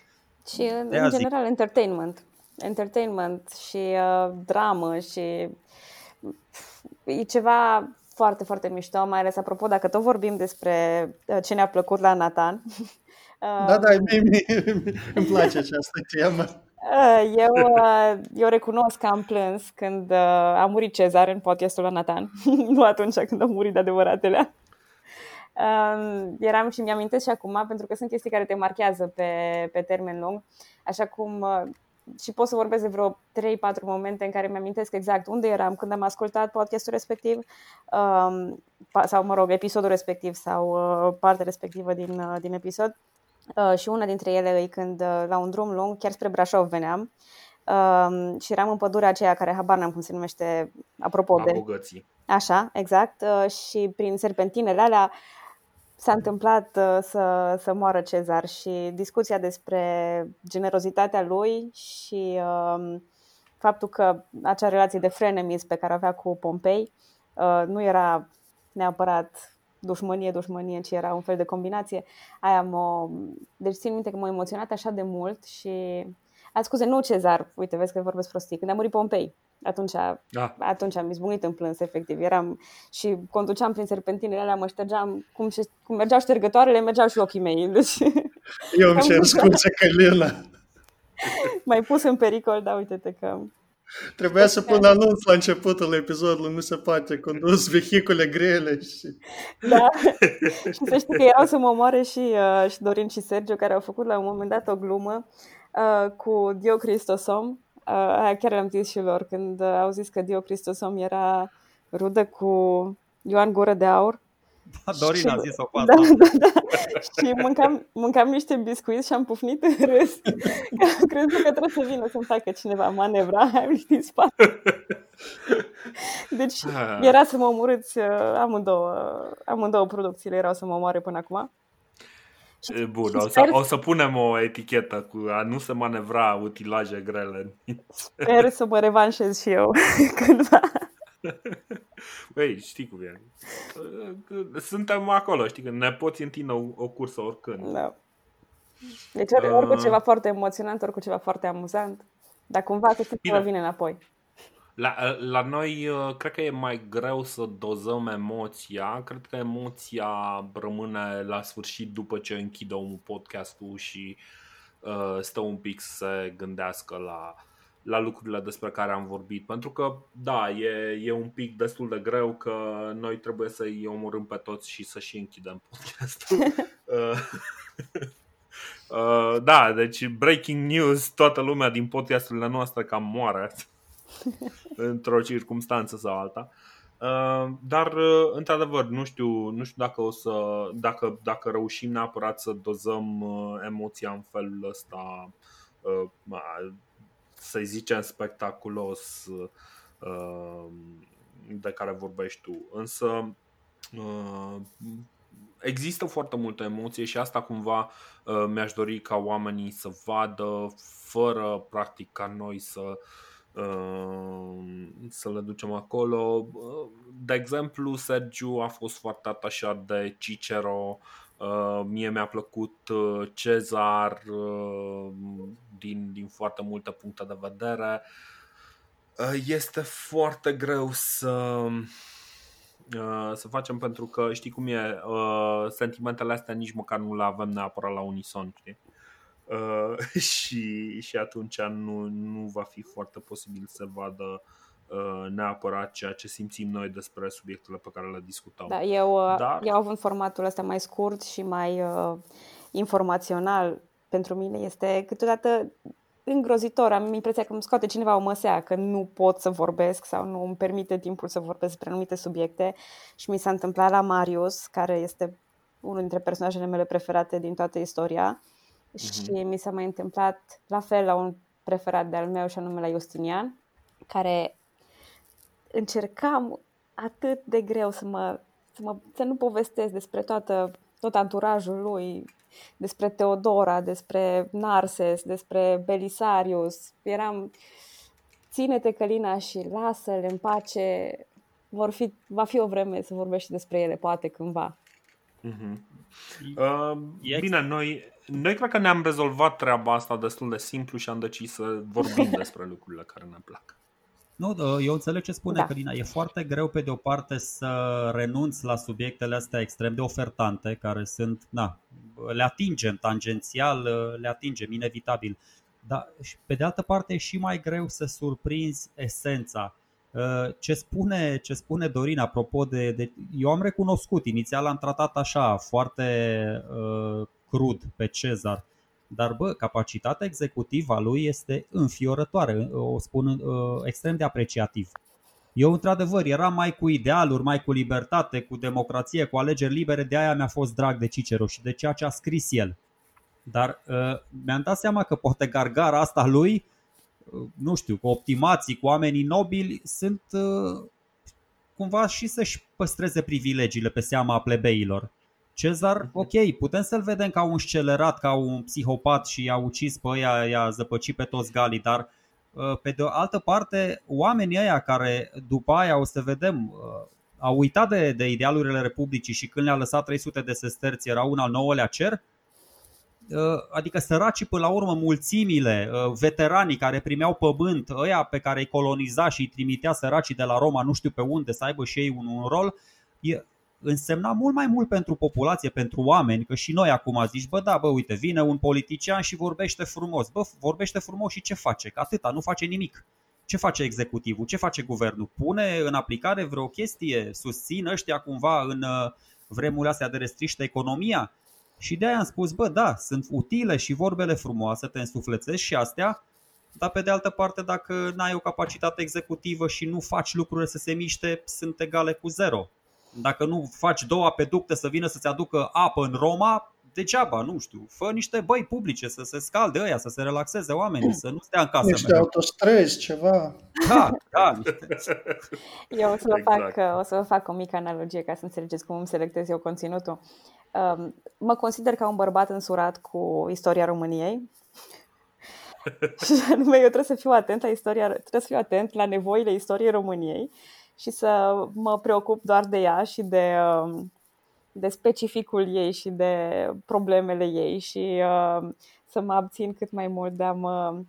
Și în, De-aia în zic. general entertainment. Entertainment și uh, dramă și e ceva foarte, foarte mișto, mai ales apropo, dacă tot vorbim despre uh, ce ne-a plăcut la Nathan. uh, Da, da, mie, mie, îmi place această temă. Uh, Eu, uh, eu recunosc că am plâns când uh, a murit Cezar în podcastul la Nathan, nu atunci când a murit de adevăratele. Um, eram și mi-am și acum, pentru că sunt chestii care te marchează pe, pe termen lung, așa cum uh, și pot să vorbesc de vreo 3-4 momente în care mi-amintesc exact unde eram când am ascultat podcastul respectiv um, pa- sau, mă rog, episodul respectiv sau uh, partea respectivă din, uh, din episod. Uh, și una dintre ele e când uh, la un drum lung, chiar spre Brașov veneam um, și eram în pădurea aceea care habar n-am cum se numește, apropo A de... bogății. Așa, exact. uh, Și prin serpentinele alea s-a întâmplat uh, să, să moară Cezar și discuția despre generozitatea lui și um, faptul că acea relație de frenemies pe care o avea cu Pompei uh, nu era neapărat dușmănie, dușmănie, ci era un fel de combinație. Aia mă... Deci țin minte că m-a emoționat așa de mult și... A, scuze, nu Cezar, uite, vezi că vorbesc prostii. Când a murit Pompei, atunci Da. atunci am izbunit în plâns, efectiv. Eram și conduceam prin serpentinele alea, mă ștergeam, cum, șe- cum mergeau ștergătoarele, mergeau și ochii mei. Deci Eu îmi Am cer văzut. scuze, Călina. mai pus în pericol, da, uite-te că... Trebuia să pun anunț la începutul episodului, nu se poate condus vehicule grele și... Da. și să știi că erau să mă omoare și, uh, și Dorin și Sergio, care au făcut la un moment dat o glumă uh, cu Dio Cristosom. Uh, aia chiar am zis și lor când uh, au zis că Dio Cristosom era rudă cu Ioan Gură de Aur. Dorin a Și- zis-o cu Da, asta. da, da. Și mâncam, mâncam niște biscuiți și am pufnit în râs. Că am crezut că trebuie să vină să-mi facă cineva manevra aia din spate. Deci Ah. era să mă omorâți uh, amândouă, amândouă producțiile erau să mă omoare până acum. E, Bun, și o să, sper- o să punem o etichetă cu a nu se manevra utilaje grele. Sper să mă revanșez și eu cândva. Băi, știi cum e. Suntem acolo, știi, că ne poți întinde o, o cursă oricând. Da. Deci ori, ori cu Uh. ceva foarte emoționant, ori cu ceva foarte amuzant. Dar cumva să știi că Bine. mă vine înapoi. La, la noi, uh, cred că e mai greu să dozăm emoția. Cred că emoția rămâne la sfârșit după ce închide omul podcastul și uh, stă un pic să se gândească la, la lucrurile despre care am vorbit. Pentru că, da, e, e un pic destul de greu că noi trebuie să-i omorâm pe toți și să și închidem podcastul. Uh, uh, da, deci breaking news, toată lumea din podcasturile noastre cam moare într-o circunstanță sau alta. Uh, dar, uh, într-adevăr, nu știu, nu știu dacă, o să, dacă, dacă reușim neapărat să dozăm uh, emoția în felul ăsta, să-i zicem spectaculos, de care vorbești tu. Însă, există foarte multă emoție și asta cumva mi-aș dori ca oamenii să vadă fără practic ca noi să Ehm, să le ducem acolo. De exemplu, Sergiu a fost foarte atașat de Cicero, ehm, mie mi-a plăcut eh, Cezar ehm, din, din foarte multe puncte de vedere. Eh, este foarte greu să eh, să facem pentru că știi cum e, sentimentele astea nici măcar nu le avem neapărat la unison, știi? Uh, și, și atunci nu, nu va fi foarte posibil să vadă uh, neapărat ceea ce simțim noi despre subiectele pe care le discutăm. Da, eu, uh, Dar... eu având formatul ăsta mai scurt și mai uh, informațional, pentru mine este câteodată îngrozitor. Am impresia că îmi scoate cineva o măsea, că nu pot să vorbesc sau nu îmi permite timpul să vorbesc despre anumite subiecte și mi s-a întâmplat la Marius, care este unul dintre personajele mele preferate din toată istoria și uh-huh. mi s-a mai întâmplat la fel la un preferat de-al meu și anume la Justinian, care încercam atât de greu să, mă, să, mă, să nu povestesc despre toată, tot anturajul lui, despre Teodora, despre Narses, despre Belisarius. Eram, ține-te Călina și lasă-le în pace, vor fi, va fi o vreme să vorbești despre ele, poate cândva. Uh-huh. Uh, bine, noi, noi cred că ne-am rezolvat treaba asta destul de simplu și am decis să vorbim despre lucrurile care ne plac. Nu, eu înțeleg ce spune da. Călina. E foarte greu pe de o parte să renunți la subiectele astea extrem de ofertante, care sunt, na, le atingem tangențial, le atingem inevitabil. Dar pe de altă parte e și mai greu să surprinzi esența. Ce spune, ce spune Dorin apropo de, de... Eu am recunoscut, inițial am tratat așa, foarte uh, crud pe Cezar. Dar, bă, capacitatea executivă a lui este înfiorătoare, o spun uh, extrem de apreciativ. Eu, într-adevăr, eram mai cu idealuri, mai cu libertate, cu democrație, cu alegeri libere, de aia mi-a fost drag de Cicero și de ceea ce a scris el. Dar uh, mi-am dat seama că poate gargara asta lui, uh, nu știu, cu optimații, cu oamenii nobili, sunt uh, cumva și să-și păstreze privilegiile pe seama plebeilor. Cezar, mhm. ok, putem să-l vedem ca un scelerat, ca un psihopat și a ucis pe ăia, i-a zăpăcit pe toți galii, dar uh, pe de o altă parte, oamenii ăia care după aia o să vedem uh, au uitat de, de idealurile Republicii și când le-a lăsat 300 de sesterți era un al nouălea cer, uh, adică săracii până la urmă mulțimile, veteranii care primeau pământ, ăia pe care îi coloniza și îi trimitea săracii de la Roma nu știu pe unde să aibă și ei un, un rol, însemna mult mai mult pentru populație, pentru oameni, că și noi acum zici, bă da, bă uite, vine un politician și vorbește frumos. Bă, vorbește frumos și ce face? Că atâta, nu face nimic. Ce face executivul? Ce face guvernul? Pune în aplicare vreo chestie? Susțin ăștia cumva în uh, vremurile astea de restriște economia? Și de aia am spus, bă, da, sunt utile și vorbele frumoase, te însuflețești și astea, dar pe de altă parte, dacă n-ai o capacitate executivă și nu faci lucrurile să se miște, sunt egale cu zero. Dacă nu faci două apeducte să vină să-ți aducă apă în Roma, degeaba, nu știu, fă niște băi publice să se scalde ăia, să se relaxeze oamenii, să nu stea în casă. Niște autostrăzi, ceva. Da, da. Eu o să, vă exact. fac, o să vă fac o mică analogie ca să înțelegeți cum îmi selectez eu conținutul. Um, mă consider ca un bărbat însurat cu istoria României. și anume, eu trebuie să fiu atent la istoria, trebuie să fiu atent la nevoile istoriei României și să mă preocup doar de ea și de, um, de specificul ei și de problemele ei și um, să mă abțin cât mai mult de a mă uh,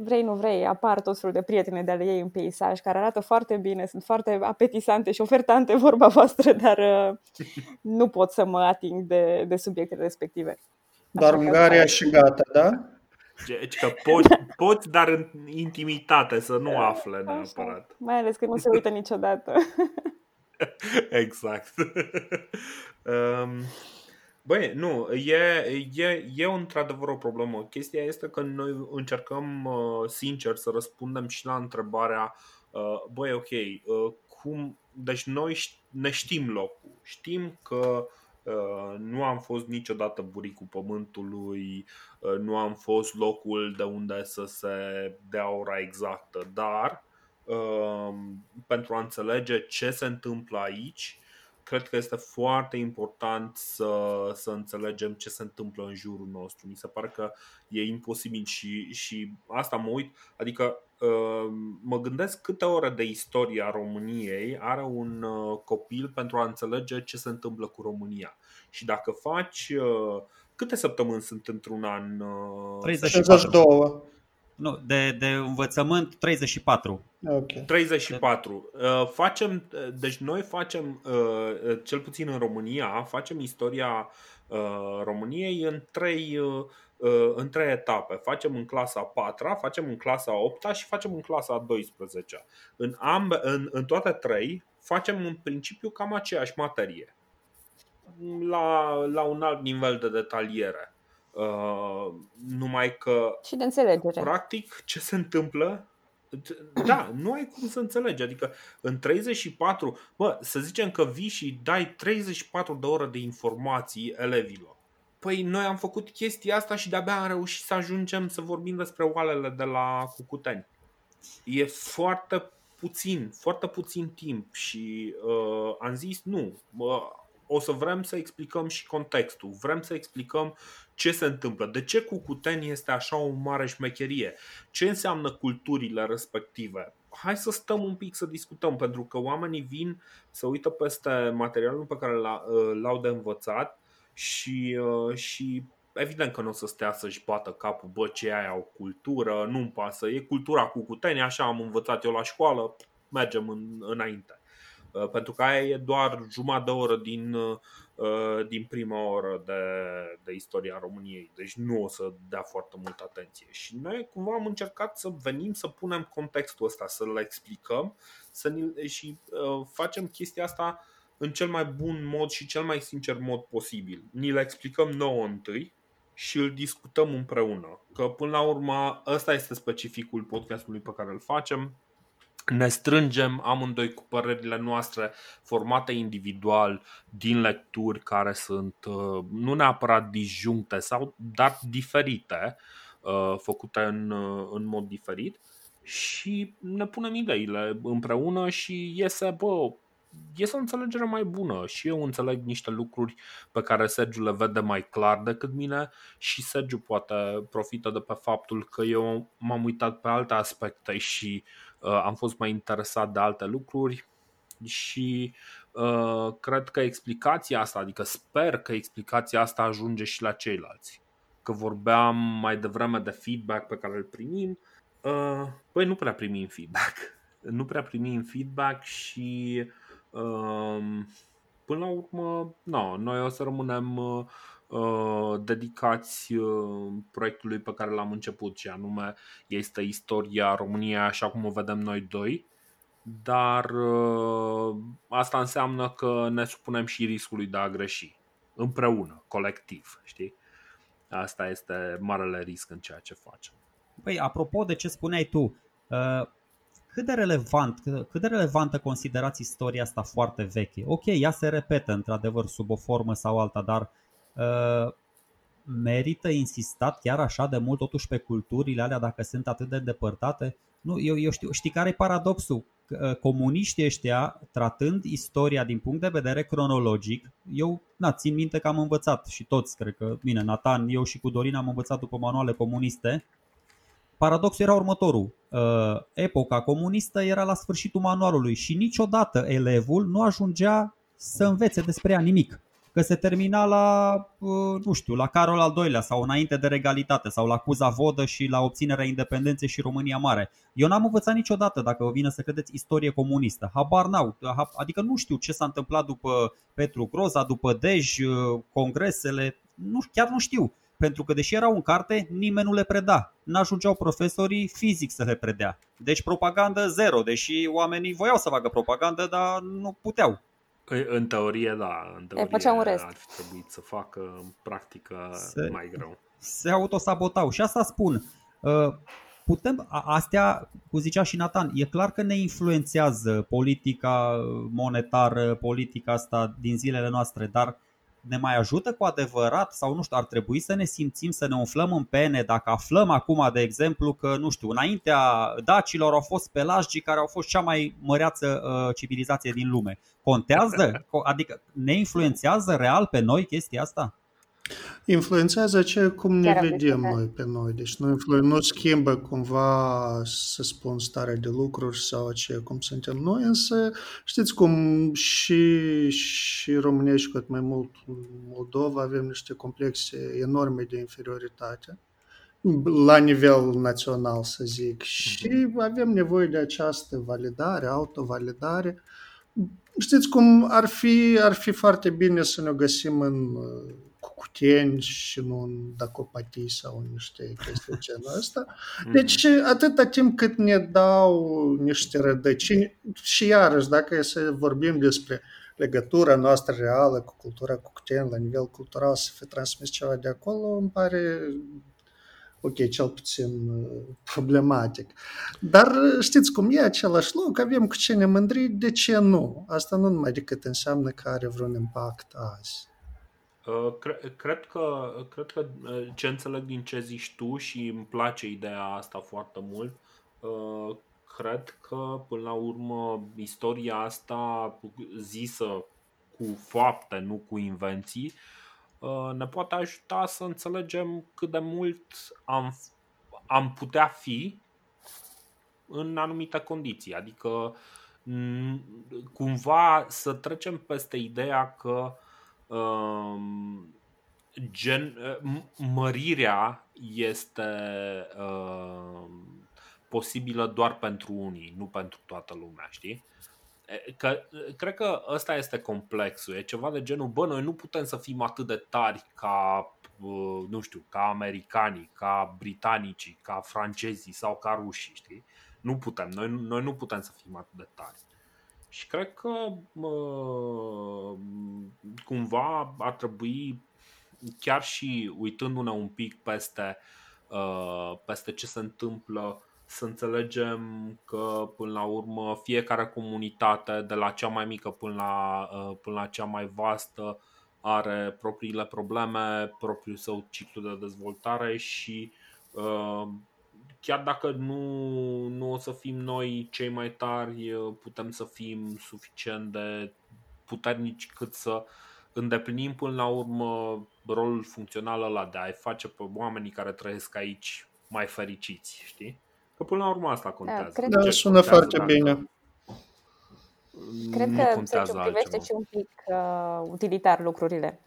vrei, nu vrei, apar tot felul de prietene de ale ei în peisaj care arată foarte bine, sunt foarte apetisante și ofertante vorba voastră, dar uh, nu pot să mă ating de, de subiectele respective. Doar Ungaria și gata, da? Deci că poți, poți, dar în intimitate, să nu afle neapărat. Mai ales că nu se uită niciodată. exact. um, Băi, nu, e, e, e într-adevăr o problemă. Chestia este că noi încercăm uh, sincer să răspundem și la întrebarea uh, Băi, ok, uh, cum, deci noi ne știm locul, știm că Uh, nu am fost niciodată buricul pământului, uh, nu am fost locul de unde să se dea ora exactă, dar uh, pentru a înțelege ce se întâmplă aici, cred că este foarte important să, să înțelegem ce se întâmplă în jurul nostru. Mi se pare că e imposibil și, și asta mă uit, adică mă gândesc câte ore de istorie a României are un copil pentru a înțelege ce se întâmplă cu România. Și dacă faci câte săptămâni sunt într-un an? 32. Nu, de, de învățământ 34. Okay. 34. Facem, deci noi facem, cel puțin în România, facem istoria României în trei Uh, în trei etape. Facem în clasa 4, facem în clasa 8 și facem în clasa 12. În, ambe, în, în toate trei facem în principiu cam aceeași materie. La, la un alt nivel de detaliere. Uh, numai că și de înțelegere. Practic, ce se întâmplă da, nu ai cum să înțelegi. Adică în 34, bă, să zicem că vii și dai 34 de ore de informații elevilor. Păi noi am făcut chestia asta și de-abia am reușit să ajungem să vorbim despre oalele de la Cucuteni. E foarte puțin, foarte puțin timp și uh, am zis nu, uh, o să vrem să explicăm și contextul, vrem să explicăm ce se întâmplă, de ce Cucuteni este așa o mare șmecherie, ce înseamnă culturile respective. Hai să stăm un pic să discutăm, pentru că oamenii vin să uită peste materialul pe care uh, l-au de învățat și, uh, și evident că nu o să stea să-și bată capul, bă, ce aia au cultură, nu-mi pasă, e cultura cu cuteni, așa am învățat eu la școală, mergem în, înainte. Uh, pentru că aia e doar jumătate de oră din, uh, din prima oră de, de istoria României, deci nu o să dea foarte multă atenție. Și noi cumva am încercat să venim să punem contextul ăsta, să-l explicăm să și uh, facem chestia asta în cel mai bun mod și cel mai sincer mod posibil. Ni le explicăm nouă întâi și îl discutăm împreună. Că până la urmă ăsta este specificul podcastului pe care îl facem. Ne strângem amândoi cu părerile noastre formate individual din lecturi care sunt uh, nu neapărat disjuncte sau dar diferite, uh, făcute în, uh, în mod diferit și ne punem ideile împreună și iese, bă, este o înțelegere mai bună și eu înțeleg niște lucruri pe care Sergiu le vede mai clar decât mine și Sergiu poate profită de pe faptul că eu m-am uitat pe alte aspecte și uh, am fost mai interesat de alte lucruri și uh, cred că explicația asta, adică sper că explicația asta ajunge și la ceilalți. Că vorbeam mai devreme de feedback pe care îl primim, uh, păi nu prea primim feedback. Nu prea primim feedback și Până la urmă, no, noi o să rămânem uh, dedicați uh, proiectului pe care l-am început și anume este istoria României așa cum o vedem noi doi dar uh, asta înseamnă că ne supunem și riscului de a greși împreună, colectiv, știi? Asta este marele risc în ceea ce facem. Păi, apropo de ce spuneai tu, cât de relevant, cât de relevantă considerați istoria asta foarte veche? Ok, ea se repetă într-adevăr sub o formă sau alta, dar uh, merită insistat chiar așa de mult totuși pe culturile alea dacă sunt atât de îndepărtate? Nu, eu, eu știu, știi care e paradoxul? Uh, comuniștii ăștia, tratând istoria din punct de vedere cronologic, eu na, țin minte că am învățat și toți, cred că, bine, Nathan, eu și cu Dorin am învățat după manuale comuniste, Paradoxul era următorul. Uh, epoca comunistă era la sfârșitul manualului și niciodată elevul nu ajungea să învețe despre ea nimic. Că se termina la, uh, nu știu, la Carol al II-lea sau înainte de regalitate sau la Cuza Vodă și la obținerea independenței și România Mare. Eu n-am învățat niciodată, dacă vă vine să credeți, istorie comunistă. Habar n-au. Adică nu știu ce s-a întâmplat după Petru Groza, după Dej, uh, congresele, nu, chiar nu știu pentru că deși erau în carte, nimeni nu le preda. N-ajungeau profesorii fizic să le predea. Deci propagandă zero, deși oamenii voiau să facă propagandă, dar nu puteau. În teorie, da. În teorie făceau un rest. ar fi trebuit să facă în practică se, mai greu. Se autosabotau și asta spun. Uh, putem, astea, cum zicea și Nathan, e clar că ne influențează politica monetară, politica asta din zilele noastre, dar ne mai ajută cu adevărat sau nu știu, ar trebui să ne simțim, să ne umflăm în pene dacă aflăm acum, de exemplu, că, nu știu, înaintea dacilor au fost pelagii care au fost cea mai măreață uh, civilizație din lume. Contează? Adică ne influențează real pe noi chestia asta? Influențează ce cum ne Chiar vedem noi pe noi. Deci nu, nu schimbă cumva, să spun, starea de lucruri sau ce, cum suntem noi, însă știți cum și, și România și cât mai mult Moldova avem niște complexe enorme de inferioritate la nivel național, să zic, și avem nevoie de această validare, autovalidare. Știți cum ar fi, ar fi foarte bine să ne găsim în Cucuteni și nu în Dacopatii sau niște chestii genul ăsta. Mhm. Deci atâta timp cât ne dau niște rădăcini și iarăși dacă e să vorbim despre legătura noastră reală cu cultura Cucuteni la nivel cultural să fie transmis ceva de acolo, îmi pare ok, cel puțin uh, problematic. Dar știți cum e același loc, avem cu ce ne mândri, de ce nu? Asta nu numai decât înseamnă că are vreun impact azi. Uh, cred că, cred că uh, ce înțeleg din ce zici tu și îmi place ideea asta foarte mult, uh, cred că până la urmă istoria asta zisă cu fapte, nu cu invenții, ne poate ajuta să înțelegem cât de mult am, am putea fi în anumite condiții. Adică cumva să trecem peste ideea că uh, Um, gen, uh, mărirea este uh, posibilă doar pentru unii, nu pentru toată lumea, știi? Că, cred că ăsta este complexul. E ceva de genul, bă, noi nu putem să fim atât de tari ca, uh, nu știu, ca americanii, ca britanicii, ca francezii sau ca rușii, știi? Nu putem, noi, noi nu putem să fim atât de tari. Și cred că uh, cumva ar trebui, chiar și uitându-ne un pic peste, uh, peste ce se întâmplă, să înțelegem că până la urmă fiecare comunitate, de la cea mai mică până la, uh, până la cea mai vastă, are propriile probleme, propriul său ciclu de dezvoltare și uh, chiar dacă nu, nu o să fim noi cei mai tari, putem să fim suficient de puternici cât să îndeplinim până la urmă rolul funcțional ăla de a-i face pe oamenii care trăiesc aici mai fericiți, știi? Că până la urmă asta da, contează. Da, cred că sună foarte bine. Cred că se privește și un pic uh, utilitar lucrurile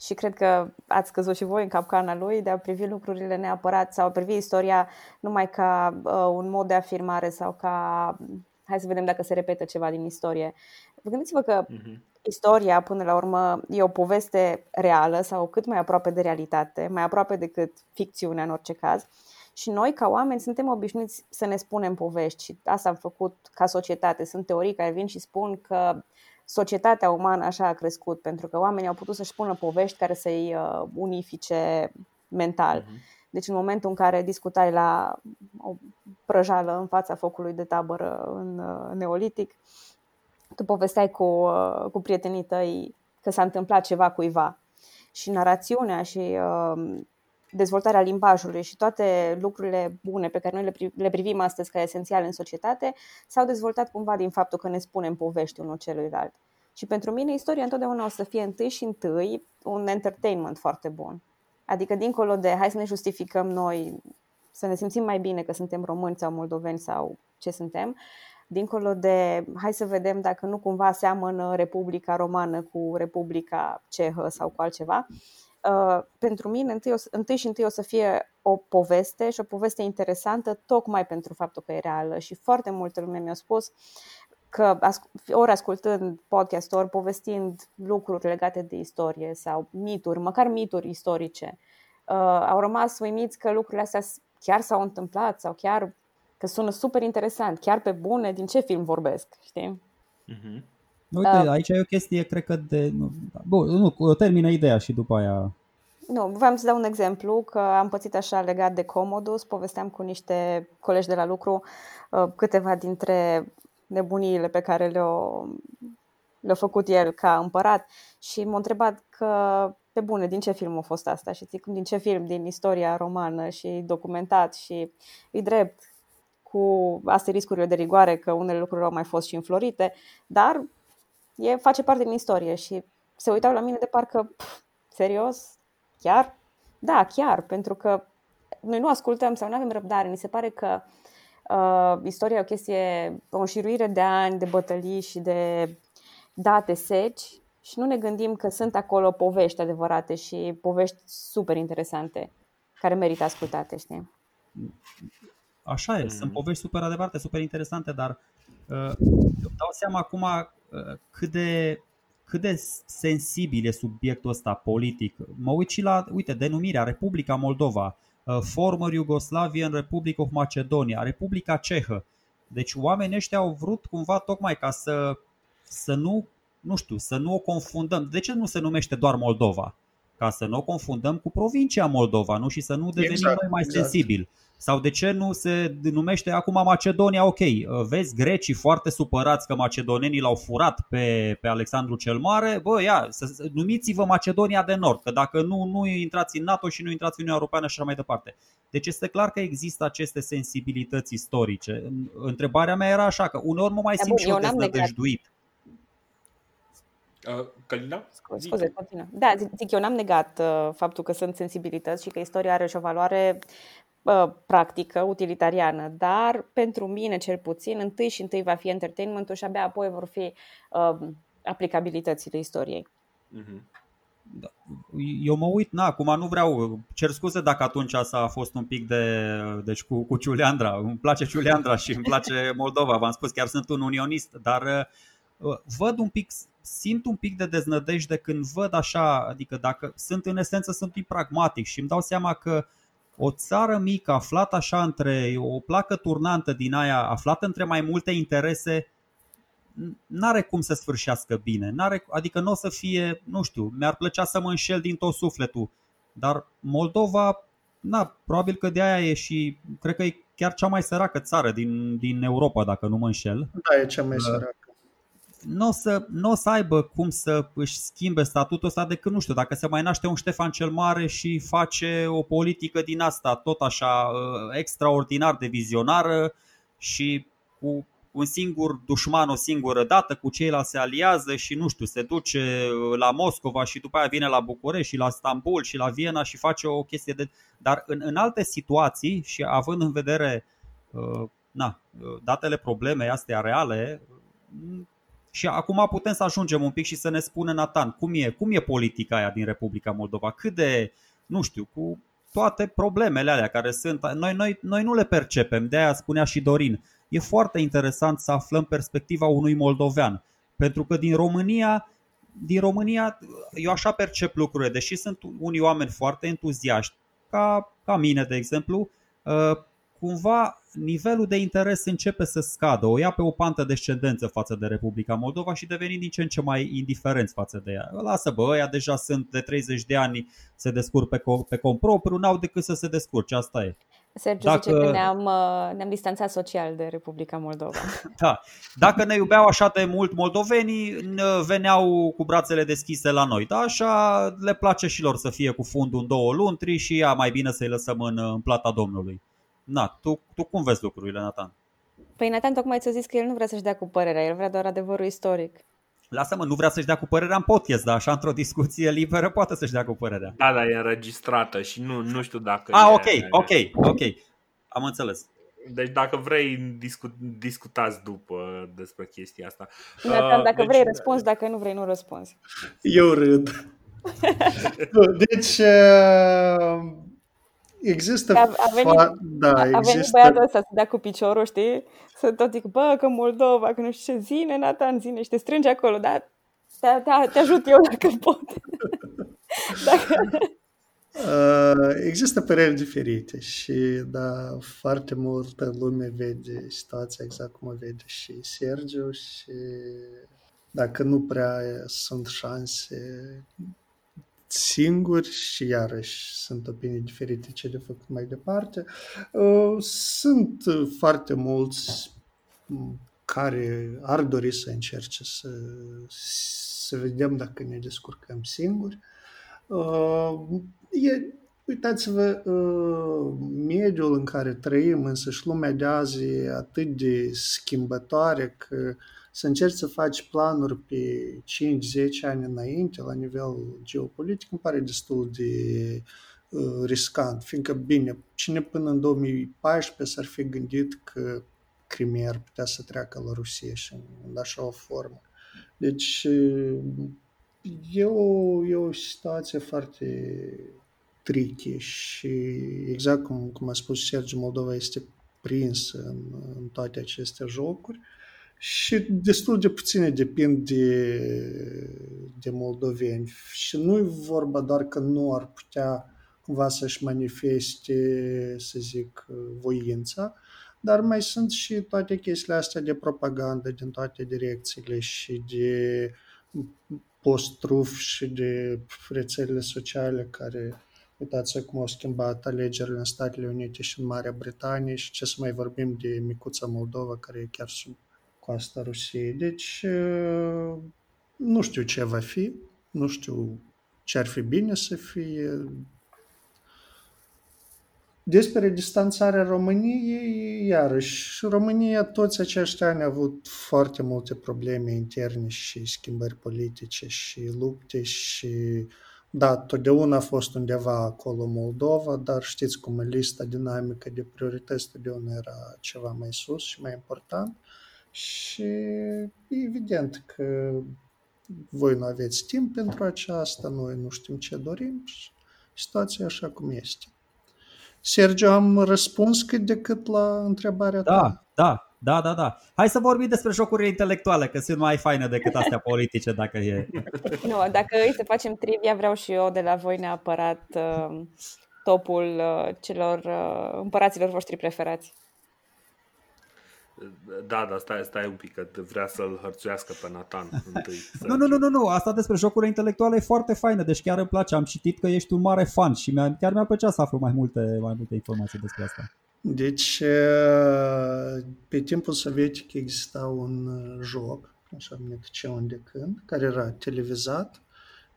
și cred că ați căzut și voi în capcana lui de a privi lucrurile neapărat sau a privi istoria numai ca uh, un mod de afirmare sau ca hai să vedem dacă se repetă ceva din istorie. Gândiți-vă că uh-huh. istoria, până la urmă, e o poveste reală sau cât mai aproape de realitate, mai aproape decât ficțiunea în orice caz. Și noi, ca oameni, suntem obișnuiți să ne spunem povești și asta am făcut ca societate. Sunt teorii care vin și spun că societatea umană așa a crescut, pentru că oamenii au putut să-și spună povești care să-i uh, unifice mental. Uh-huh. Deci în momentul în care discutai la o prăjală în fața focului de tabără în uh, Neolitic, tu povesteai cu, uh, cu prietenii tăi că s-a întâmplat ceva cuiva. Și narațiunea și uh, dezvoltarea limbajului și toate lucrurile bune pe care noi le, pri- le privim astăzi ca esențiale în societate s-au dezvoltat cumva din faptul că ne spunem povești unul celuilalt. Și pentru mine istoria întotdeauna o să fie întâi și întâi un entertainment foarte bun. Adică dincolo de hai să ne justificăm noi, să ne simțim mai bine că suntem români sau moldoveni sau ce suntem, dincolo de hai să vedem dacă nu cumva seamănă Republica Romană cu Republica Cehă sau cu altceva, Uh, pentru mine întâi, o, întâi și întâi o să fie o poveste și o poveste interesantă tocmai pentru faptul că e reală și foarte multe lume mi-a spus că ori ascultând podcast, ori povestind lucruri legate de istorie sau mituri, măcar mituri istorice, uh, au rămas uimiți că lucrurile astea chiar s-au întâmplat sau chiar că sună super interesant, chiar pe bune, din ce film vorbesc, știi? Uh-huh. Uite, uh, aici e o chestie, cred că de... Nu, bun, nu, termină ideea și după aia... nu, vreau să dau un exemplu, că am pățit așa legat de Comodus, povesteam cu niște colegi de la lucru uh, câteva dintre nebuniile pe care le-au, le făcut el ca împărat și m-a întrebat că, pe bune, din ce film a fost asta? Și zic, din ce film? Din istoria romană și documentat și e drept cu asteriscurile de rigoare că unele lucruri au mai fost și înflorite, dar e, face parte din istorie și se uitau la mine de parcă, pf, serios, chiar? Da, chiar, pentru că noi nu ascultăm sau nu avem răbdare. Ni se pare că uh, istoria e o chestie, o înșiruire de ani, de bătălii și de date seci și nu ne gândim că sunt acolo povești adevărate și povești super interesante care merită ascultate, știi? Așa e, mm. sunt povești super adevărate, super interesante, dar uh, dau seama acum uh, cât de cât de sensibil e subiectul ăsta politic. Mă uit și la, uite, denumirea Republica Moldova, uh, Former Yugoslavian Republic of Macedonia, Republica Cehă. Deci oamenii ăștia au vrut cumva tocmai ca să, să nu, nu știu, să nu o confundăm. De ce nu se numește doar Moldova? Ca să nu o confundăm cu provincia Moldova, nu? Și să nu devenim exact, noi mai exact. sensibili. Sau de ce nu se numește acum Macedonia? Ok, vezi grecii foarte supărați că macedonenii l-au furat pe, pe Alexandru cel Mare. Bă, ia, să, numiți-vă Macedonia de Nord, că dacă nu, nu intrați în NATO și nu intrați în Uniunea Europeană și așa mai departe. Deci este clar că există aceste sensibilități istorice. Întrebarea mea era așa, că uneori mă mai simt bun, și eu deznădăjduit. Uh, Călina? Scuze, continuă. Da, zic, eu n-am negat uh, faptul că sunt sensibilități și că istoria are și o valoare practică, utilitariană, dar pentru mine cel puțin, întâi și întâi va fi entertainment și abia apoi vor fi uh, aplicabilitățile istoriei. Mm-hmm. Da. Eu mă uit, na, acum nu vreau, cer scuze dacă atunci asta a fost un pic de, deci cu, cu Ciuleandra, îmi place Ciuleandra și îmi place Moldova, v-am spus, chiar sunt un unionist, dar uh, văd un pic, simt un pic de deznădejde când văd așa, adică dacă sunt în esență, sunt un pragmatic și îmi dau seama că o țară mică aflată așa între o placă turnantă din aia, aflată între mai multe interese, n-are cum să sfârșească bine. N-are, adică nu o să fie, nu știu, mi-ar plăcea să mă înșel din tot sufletul, dar Moldova, na, probabil că de aia e și, cred că e chiar cea mai săracă țară din, din Europa, dacă nu mă înșel. Da, e cea mai săracă nu o să, n-o să aibă cum să își schimbe statutul ăsta decât, nu știu, dacă se mai naște un Ștefan cel Mare și face o politică din asta tot așa uh, extraordinar de vizionară și cu un singur dușman o singură dată, cu ceilalți se aliază și nu știu, se duce uh, la Moscova și după aia vine la București și la Stambul și la Viena și face o chestie de... Dar în, în alte situații și având în vedere uh, na, datele probleme astea reale, și acum putem să ajungem un pic și să ne spună Nathan cum e, cum e politica aia din Republica Moldova, cât de, nu știu, cu toate problemele alea care sunt, noi, noi, noi nu le percepem, de aia spunea și Dorin. E foarte interesant să aflăm perspectiva unui moldovean, pentru că din România, din România eu așa percep lucrurile, deși sunt unii oameni foarte entuziaști, ca, ca mine de exemplu, uh, cumva nivelul de interes începe să scadă, o ia pe o pantă descendență față de Republica Moldova și deveni din ce în ce mai indiferenți față de ea. Lasă bă, ăia deja sunt de 30 de ani, se descurc pe, pe cont propriu, n-au decât să se descurce, asta e. Sergiu Dacă... zice că ne-am, uh, ne-am distanțat social de Republica Moldova. da. Dacă ne iubeau așa de mult moldovenii, veneau cu brațele deschise la noi. Da, așa le place și lor să fie cu fundul în două luntri și ea mai bine să-i lăsăm în, în plata Domnului na, tu, tu cum vezi lucrurile, Nathan? Păi Nathan tocmai ți-a zis că el nu vrea să-și dea cu părerea, el vrea doar adevărul istoric. Lasă-mă, nu vrea să-și dea cu părerea în podcast, dar așa într-o discuție liberă poate să-și dea cu părerea. Da, da, e înregistrată și nu, nu știu dacă... Ah, ok, e... ok, ok. Am înțeles. Deci dacă vrei, discu- discutați după despre chestia asta. Nathan, dacă deci... vrei răspuns, dacă nu vrei, nu răspunzi. Eu râd. deci, uh, Există a, a venit, fa- da, a, există... venit băiatul ăsta să dea cu piciorul, știi? Să tot zic, bă, că Moldova, că nu știu ce, zine, Nathan, zine și te strânge acolo, dar te, te, te ajut eu dacă pot. dacă... Uh, există păreri diferite și da, foarte multă lume vede situația exact cum o vede și Sergiu și dacă nu prea sunt șanse singuri și iarăși sunt opinii diferite ce de făcut mai departe. Uh, sunt foarte mulți care ar dori să încerce să, să vedem dacă ne descurcăm singuri. Uh, e, uitați-vă, uh, mediul în care trăim, însă și lumea de azi e atât de schimbătoare că să încerci să faci planuri pe 5-10 ani înainte la nivel geopolitic îmi pare destul de uh, riscant, fiindcă, bine, cine până în 2014 s-ar fi gândit că Crimea ar putea să treacă la Rusia și în așa o formă. Deci e o, e o situație foarte tricky și exact cum, cum a spus Sergiu, Moldova este prins în, în toate aceste jocuri și destul de puține depind de, de moldoveni. Și nu e vorba doar că nu ar putea cumva să-și manifeste, să zic, voința, dar mai sunt și toate chestiile astea de propagandă din toate direcțiile și de post-truf și de rețelele sociale care Uitați cum au schimbat alegerile în Statele Unite și în Marea Britanie și ce să mai vorbim de micuța Moldova care e chiar sub coasta Rusiei. Deci nu știu ce va fi, nu știu ce ar fi bine să fie, despre distanțarea României, iarăși, România toți acești ani a avut foarte multe probleme interne și schimbări politice și lupte și da, totdeauna a fost undeva acolo Moldova, dar știți cum e lista dinamică de priorități totdeauna era ceva mai sus și mai important și evident că voi nu aveți timp pentru aceasta, noi nu știm ce dorim și situația așa cum este. Sergio, am răspuns cât de cât la întrebarea da, ta. Da, da, da, da. Hai să vorbim despre jocurile intelectuale, că sunt mai faine decât astea politice, dacă e. Nu, dacă îi să facem trivia, vreau și eu de la voi neapărat uh, topul uh, celor uh, împăraților voștri preferați. Da, da, stai, stai un pic, că vrea să-l hărțuiască pe Nathan întâi. nu, nu, nu, nu, nu, asta despre jocurile intelectuale e foarte faină, deci chiar îmi place. Am citit că ești un mare fan și mi-a, chiar mi-ar plăcea să aflu mai multe, mai multe informații despre asta. Deci, pe timpul sovietic exista un joc, așa numit Ce unde când, care era televizat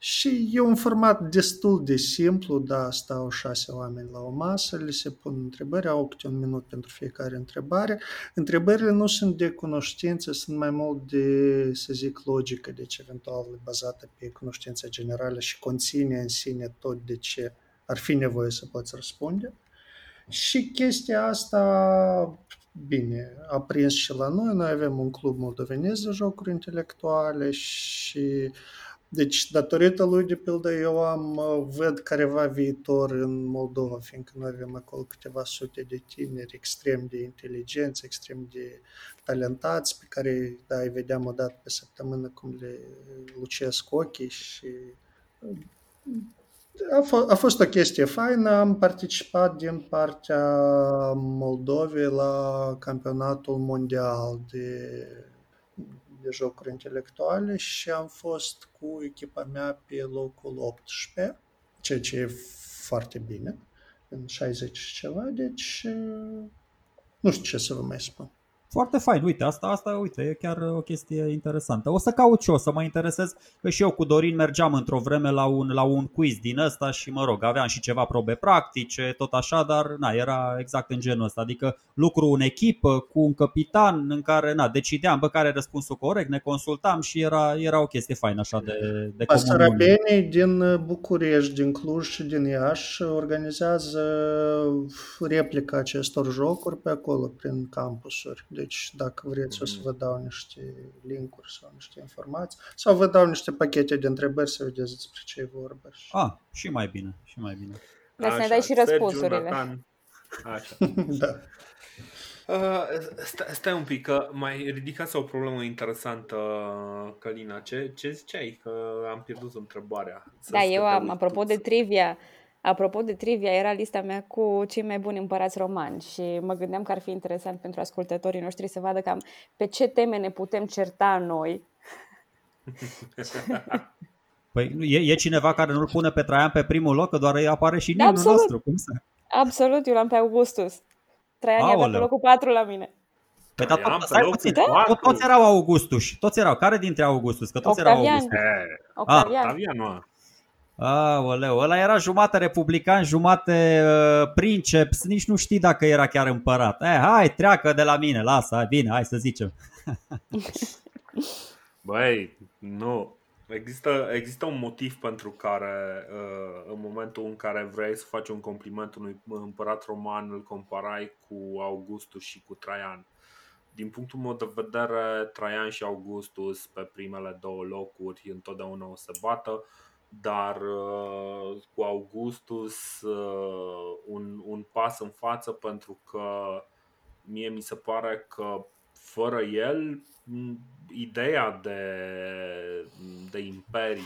și e un format destul de simplu, da, stau șase oameni la o masă, le se pun întrebări, au câte un minut pentru fiecare întrebare. Întrebările nu sunt de cunoștință, sunt mai mult de, să zic, logică, deci eventual bazată pe cunoștința generală și conține în sine tot de ce ar fi nevoie să poți răspunde. Și chestia asta, bine, a prins și la noi. Noi avem un club moldovenesc de jocuri intelectuale și deci, datorită lui, de pildă, eu am, văd careva viitor în Moldova, fiindcă noi avem acolo câteva sute de tineri extrem de inteligenți, extrem de talentați, pe care, da, îi vedeam o dată pe săptămână cum le lucesc ochii și a, f- a fost o chestie faină, am participat din partea Moldovei la campionatul mondial de de jocuri intelectuale și am fost cu echipa mea pe locul 18, ceea ce e foarte bine, în 60 și ceva, deci nu știu ce să vă mai spun. Foarte fain, uite, asta, asta, uite, e chiar o chestie interesantă. O să caut și eu, să mă interesez, că și eu cu Dorin mergeam într-o vreme la un, la un quiz din ăsta și, mă rog, aveam și ceva probe practice, tot așa, dar, na, era exact în genul ăsta, adică lucru în echipă, cu un capitan în care, na, decideam, bă, care e răspunsul corect, ne consultam și era, era o chestie faină așa de, de Basarabenii din București, din Cluj și din Iași organizează replica acestor jocuri pe acolo, prin campusuri. Deci dacă vreți mm-hmm. o să mhm. vă dau niște linkuri sau niște informații sau vă dau niște pachete de întrebări să vedeți despre ce e vorba. Ah, și mai bine, și mai bine. Dar să ne dai și răspunsurile. Așa. da. Uh, stai, stai un pic, că mai ridicați o problemă interesantă, Călina. Ce, ce ziceai? Că am pierdut întrebarea. Da, eu am, apropo de trivia, Apropo de trivia, era lista mea cu cei mai buni împărați romani și mă gândeam că ar fi interesant pentru ascultătorii noștri să vadă cam pe ce teme ne putem certa noi. Păi e, e cineva care nu-l pune pe Traian pe primul loc, că doar îi apare și nimnul Absolut. nostru. Cum să? Absolut, eu l-am pe Augustus. Traian e Aoleu. pe locul 4 la mine. Păi, dar Traian tot, pe stai locul puțin, patru. tot, toți erau Augustuși. Toți erau. Care dintre Augustus? Că toți erau Octavian. Augustus. E, Octavian. Octavian, mă. Aoleu, ăla era jumate republican, jumate uh, princeps, nici nu știi dacă era chiar împărat. Eh, hai, treacă de la mine, lasă, hai, bine, hai să zicem. Băi, nu. Există, există un motiv pentru care uh, în momentul în care vrei să faci un compliment unui împărat roman îl comparai cu Augustus și cu Traian. Din punctul meu de vedere, Traian și Augustus pe primele două locuri întotdeauna o să bată, dar uh, cu Augustus uh, un, un pas în față pentru că mie mi se pare că fără el m, ideea de, de imperiu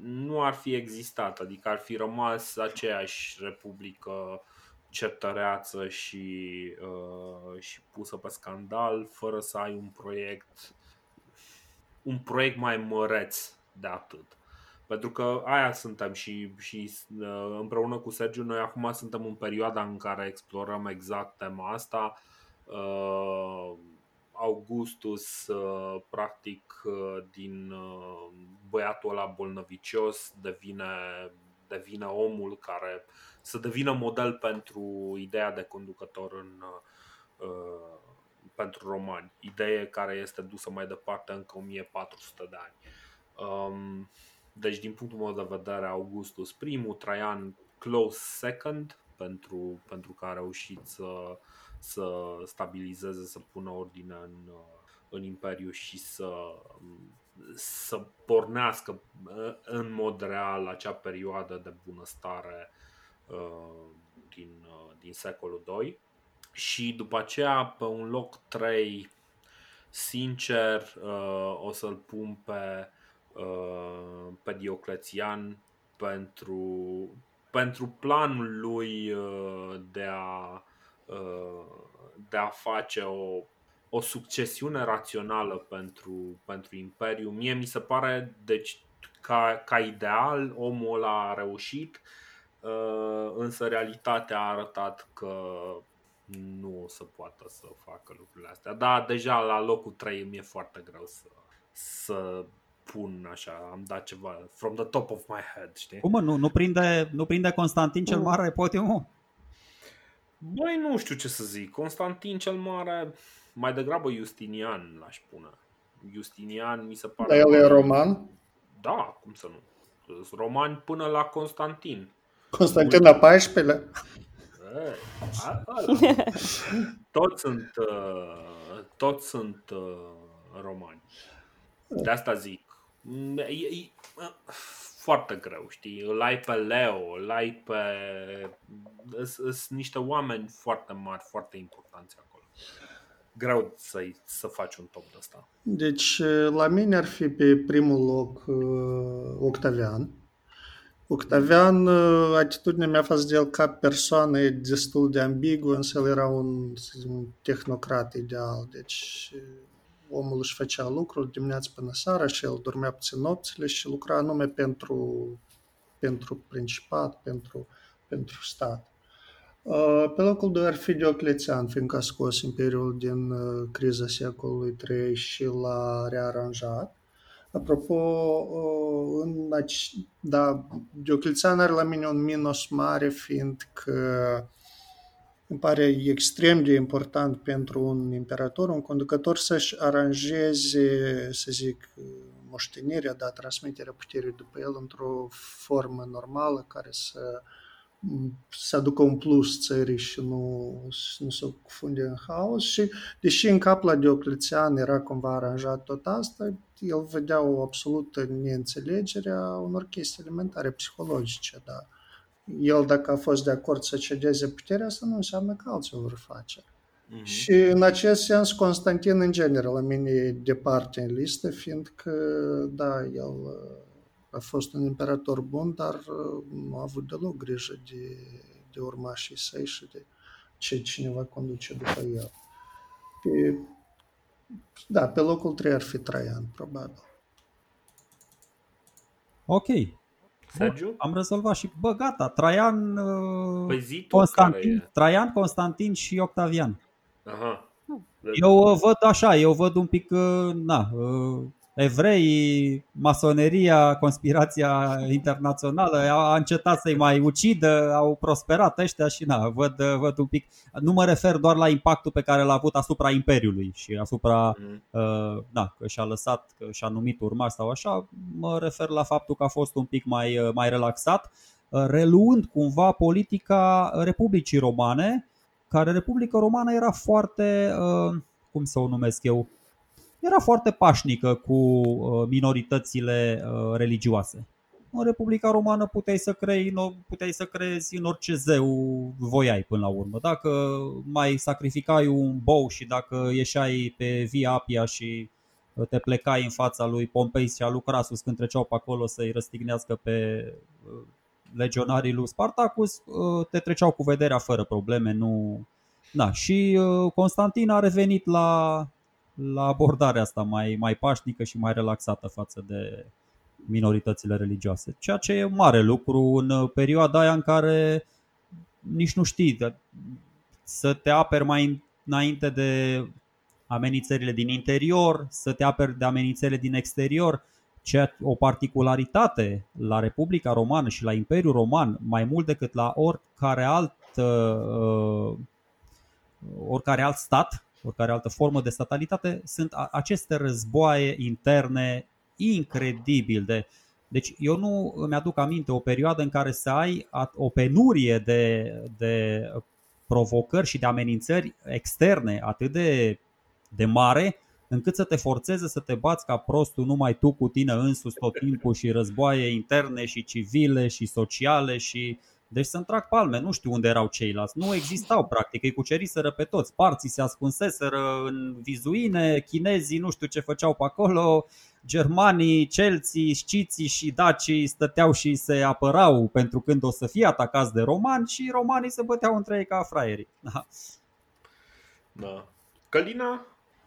nu ar fi existat, adică ar fi rămas aceeași republică certăreață și, uh, și pusă pe scandal fără să ai un proiect un proiect mai măreț de atât. Pentru că aia suntem și, și uh, împreună cu Sergiu noi acum suntem în perioada în care explorăm exact tema asta. Uh, Augustus, uh, practic, uh, din uh, băiatul ăla bolnăvicios devine, devine omul care să devină model pentru ideea de conducător în, uh, pentru romani. Idee care este dusă mai departe încă 1400 de ani. Um, deci, din punctul meu de vedere, Augustus primul, Traian close second, pentru, pentru că a reușit să, să stabilizeze, să pună ordine în, în Imperiu și să, să pornească uh, în mod real acea perioadă de bunăstare uh, din, uh, din secolul 2. Și după aceea, pe un loc 3, sincer, o să-l pun pe, pe Dioclețian pentru, pentru planul lui de a, de a face o, o succesiune rațională pentru, pentru Imperiu. Mie mi se pare, deci, ca, ca ideal, omul ăla a reușit, însă realitatea a arătat că nu o să poată să facă lucrurile astea. Dar deja la locul 3 mi-e foarte greu să, să pun așa, am dat ceva from the top of my head, știi? Cum mă, nu, nu, prinde, nu prinde Constantin cel Mare podiumul? Băi, nu știu ce să zic. Constantin cel Mare, mai degrabă Justinian l-aș pune. Justinian mi se pare... Dar el e roman? Da, cum să nu. Sunt romani până la Constantin. Constantin a 14-lea? Ei, a- ăla. Toți sunt, uh, toți sunt uh, romani. De asta zic. Mm, E, e, uh, foarte greu, știi? Îl ai pe Leo, îl ai pe... Sunt niște oameni foarte mari, foarte importanți acolo. Greu să să faci un top de ăsta. Deci, la mine ar fi pe primul loc uh, Octavian. Octavian, uh, atitudinea mea față de el ca persoană e destul de ambiguă, însă el era un, să zicem, un tehnocrat ideal. Deci, uh, omul își făcea lucruri dimineața până seara și el dormea puțin nopțile și lucra anume pentru, pentru principat, pentru, pentru stat. Uh, Pe locul 2 ar fi Dioclețian, fiindcă a scos Imperiul din uh, criza secolului 3 și l-a rearanjat. Apropo, uh, în, aci- da, Dioclețian are la mine un minus mare, fiindcă îmi pare extrem de important pentru un imperator, un conducător să-și aranjeze, să zic, moștenirea, da, transmiterea puterii după el într-o formă normală care să să aducă un plus țării și nu, nu să cufunde în haos și deși în cap la Dioclețian era cumva aranjat tot asta, el vedea o absolută neînțelegere a unor chestii elementare psihologice, da. El dacă a fost de acord să cedeze puterea, asta nu înseamnă că alții o vor face. Mhm. Și în acest sens, Constantin, în general, la mine e departe în listă, fiindcă, da, el uh, a fost un imperator bun, dar uh, nu a avut deloc grijă de, de urmașii săi și de ce cineva conduce după el. Pe, da, pe locul 3 ar fi Traian, probabil. Ok. Sergiu? Bun, am rezolvat și, bă, gata, Traian, uh, Păi zi tu Constantin, care e. Traian, Constantin și Octavian. Aha. Eu uh, văd așa, eu văd un pic, uh, na, uh, evrei, masoneria, conspirația internațională a a încetat să-i mai ucidă, au prosperat ăștia și na, văd, uh, văd un pic. Nu mă refer doar la impactul pe care l-a avut asupra Imperiului și asupra, Mm. uh, da, că și-a lăsat, că și-a numit urmași sau așa, mă refer la faptul că a fost un pic mai, uh, mai relaxat, uh, reluând cumva politica Republicii Romane, care Republica Romană era foarte, uh, cum să o numesc eu, era foarte pașnică cu uh, minoritățile uh, religioase. În Republica Romană puteai să, crei, în o- puteai să creezi în orice zeu voiai până la urmă. Dacă mai sacrificai un bou și dacă ieșai pe Via Apia și uh, te plecai în fața lui Pompei și a lui Crasus când treceau pe acolo să-i răstignească pe uh, legionarii lui Spartacus, uh, te treceau cu vederea fără probleme. Nu... Da, și uh, Constantin a revenit la, la abordarea asta mai, mai pașnică și mai relaxată față de minoritățile religioase. Ceea ce e un mare lucru în uh, perioada aia în care nici nu știi că să te aperi mai înainte de amenințările din interior, să te aperi de amenințările din exterior. Ceea, o particularitate la Republica Romană și la Imperiul Roman, mai mult decât la oricare alt, uh, oricare alt stat, oricare altă formă de statalitate, sunt a- aceste războaie interne incredibil de. Deci eu nu îmi aduc aminte o perioadă în care să ai a- o penurie de, de provocări și de amenințări externe atât de, de mare încât să te forțeze să te bați ca prostul numai tu cu tine însuți tot timpul și războaie interne și civile și sociale și deci să-mi trag palme, nu știu unde erau ceilalți, nu existau practic, îi cuceriseră pe toți, parții se ascunseseră în vizuine, chinezii nu știu ce făceau pe acolo, germanii, celții, sciții și dacii stăteau și se apărau pentru când o să fie atacați de romani și romanii se băteau între ei ca fraierii. Da. Da. Călina?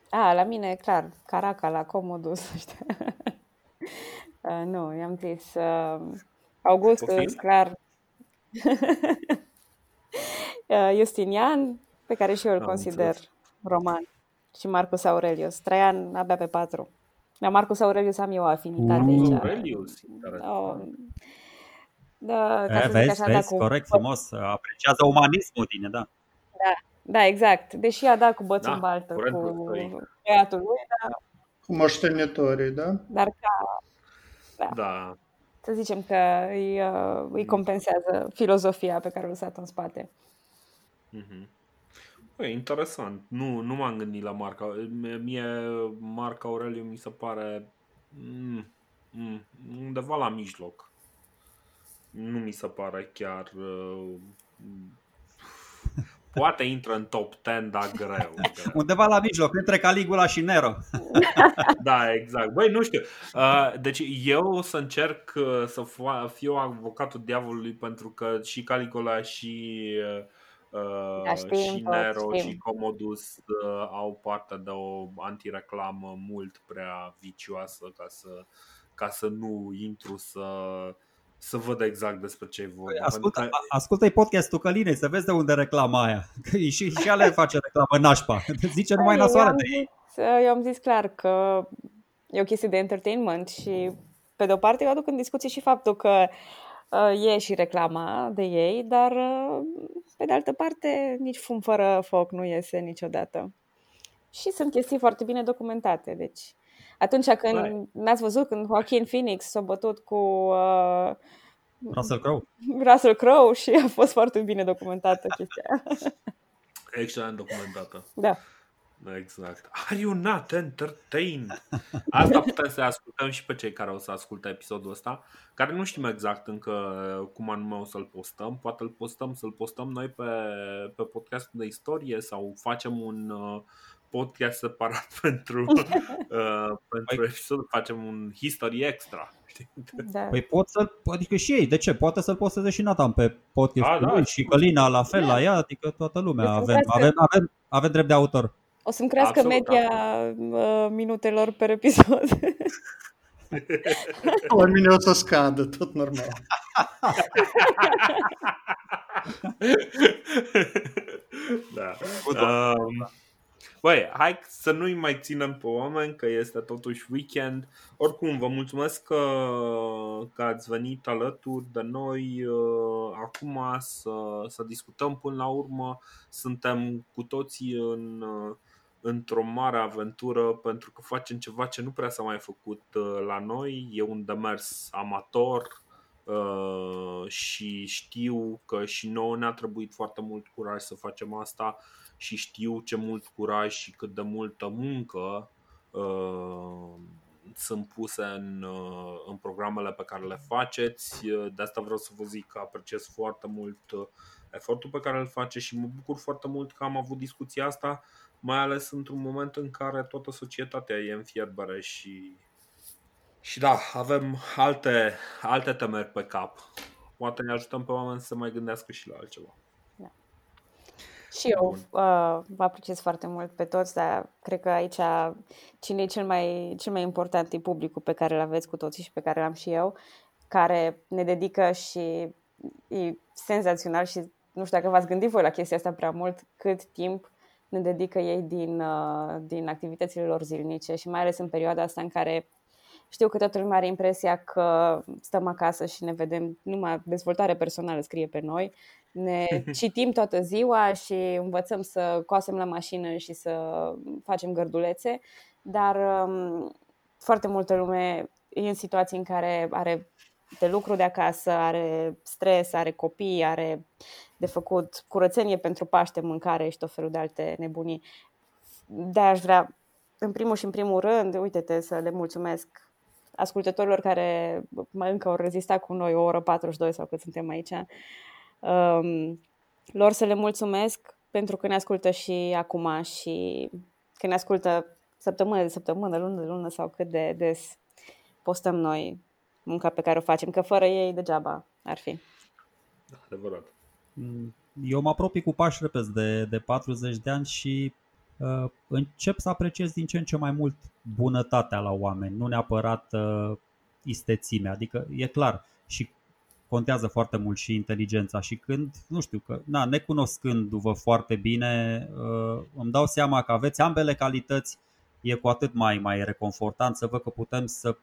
A, la mine, clar, Caraca la Comodus, ăștia. uh, nu, i-am zis uh, Augustus, Poftim? clar. uh, Justinian, pe care și eu îl Am consider înțeles. roman. Și Marcus Aurelius. Traian abia pe patru. La Marcus Aurelius am eu o afinitate Mm. aici. Aurelius. Oh. Da, ca E, să zic vezi, așa, da, vezi, cu corect, frumos, apreciază umanismul tine, da. Da, exact. Deși a dat cu bățul Da, în baltă curent cu istoric. băiatul lui, dar, Cu moștenitorii, da? dar ca, Da. Să zicem că îi, uh, îi compensează filozofia pe care o lăsat în spate. Mhm. Băi, interesant. Nu, nu m-am gândit la Marca. Mie Marca Aureliu mi se pare mm, mm, undeva la mijloc. Nu mi se pare chiar... Uh, poate intră în top 10, dar greu. greu. Undeva la mijloc, între Caligula și Nero. Da, exact. Băi, nu știu. Uh, Deci eu o să încerc uh, să fa- fiu avocatul diavolului pentru că și Caligula și uh, Da, știm și tot, Nero știm. și Commodus uh, au parte de o antireclamă mult prea vicioasă ca să, ca să nu intru să, să văd exact despre ce e vorba. Păi, Ascultă, Pentru că- a- ascultă-i podcastul Călinei să vezi de unde reclama aia. Că și, și ale face reclamă nașpa. Zice numai Eu nasoare am de ei. zis, eu am zis clar că e o chestie de entertainment și pe de o parte eu aduc în discuție și faptul că uh, e și reclama de ei, dar uh, pe de altă parte nici fum fără foc nu iese niciodată. Și sunt chestii foarte bine documentate, deci atunci când Right. n-ați văzut când Joaquin Phoenix s-a bătut cu uh, Russell Crowe. Russell Crowe și a fost foarte bine documentată chestia aia. Excelent documentată. Da. Exact. Are you not entertained? Asta putem să ascultăm și pe cei care o să asculte episodul ăsta, care nu știm exact încă cum anume o să-l postăm. Poate îl postăm, să-l postăm noi pe, pe podcastul de istorie sau facem un uh, podcast separat pentru, uh, pentru episod, facem un history extra. știi? da. Păi pot să adică și ei, de ce? Poate să-l posteze și Nathan pe podcastul Da, da, lui și Călina la fel la ea, adică toată lumea. Deci Avem, asta- avem, avem, avem drept de autor. O să-mi crească Absolut, media uh, minutelor per episod. Oamenii o să scadă, tot normal. da. Um, Băi, hai să nu-i mai ținem pe oameni, că este totuși weekend. Oricum, vă mulțumesc că, că ați venit alături de noi uh, acum să, să discutăm. Până la urmă, suntem cu toții în, uh, într-o mare aventură pentru că facem ceva ce nu prea s-a mai făcut uh, la noi. E un demers amator uh, și știu că și nouă ne-a trebuit foarte mult curaj să facem asta și știu ce mult curaj și cât de multă muncă uh, sunt puse în, uh, în programele pe care le faceți. De asta vreau să vă zic că apreciez foarte mult uh, efortul pe care îl faceți și mă bucur foarte mult că am avut discuția asta, mai ales într-un moment în care toată societatea e în fierbere și și da, avem alte, alte temeri pe cap. Poate ne ajutăm pe oameni să mai gândească și la altceva. Și eu uh, vă apreciez foarte mult pe toți, dar cred că aici cine e cel mai, cel mai important e publicul pe care îl aveți cu toții și pe care l-am și eu, care ne dedică și e senzațional și nu știu dacă v-ați gândit voi la chestia asta prea mult, cât timp ne dedică ei din, uh, din activitățile lor zilnice și mai ales în perioada asta în care știu că toată lumea are impresia că stăm acasă și ne vedem numai dezvoltare personală scrie pe noi, ne citim toată ziua și învățăm să coasem la mașină și să facem gărdulețe, dar um, foarte multă lume e în situații în care are de lucru de acasă, are stres, are copii, are de făcut curățenie pentru Paște, mâncare și tot felul de alte nebunii. de aș vrea, în primul și în primul rând, uite-te să le mulțumesc ascultătorilor care mai încă au rezistat cu noi o oră 42 sau cât suntem aici um, lor să le mulțumesc pentru că ne ascultă și acum și că ne ascultă săptămână de săptămână, lună de lună sau cât de des postăm noi munca pe care o facem, că fără ei degeaba ar fi. Da, adevărat. Mm, eu mă apropii cu pași repezi de, de 40 de ani și uh, încep să apreciez din ce în ce mai mult bunătatea la oameni, nu neapărat uh, istețimea. Adică e clar, și contează foarte mult și inteligența și când, nu știu, că, na, necunoscându-vă foarte bine, uh, îmi dau seama că aveți ambele calități, e cu atât mai, mai reconfortant să văd că putem să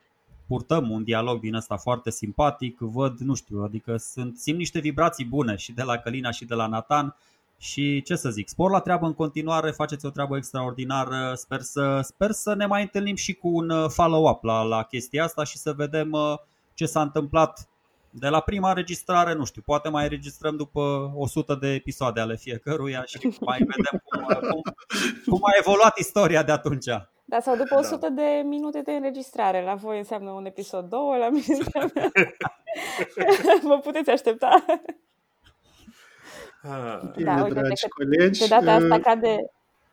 purtăm un dialog din ăsta foarte simpatic, văd, nu știu, adică sunt, simt niște vibrații bune și de la Călina și de la Nathan și ce să zic, spor la treabă în continuare, faceți o treabă extraordinară, sper să, sper să ne mai întâlnim și cu un uh, follow-up la, la chestia asta și să vedem uh, ce s-a întâmplat de la prima înregistrare, nu știu, poate mai înregistrăm după 100 de episoade ale fiecăruia și mai vedem cum, cum, cum a evoluat istoria de atunci. Da, sau după 100 da. de minute de înregistrare. La voi înseamnă un episod 2, la mine înseamnă... Vă puteți aștepta. Bine, da, uite, dragi colegi. De data asta uh, cade,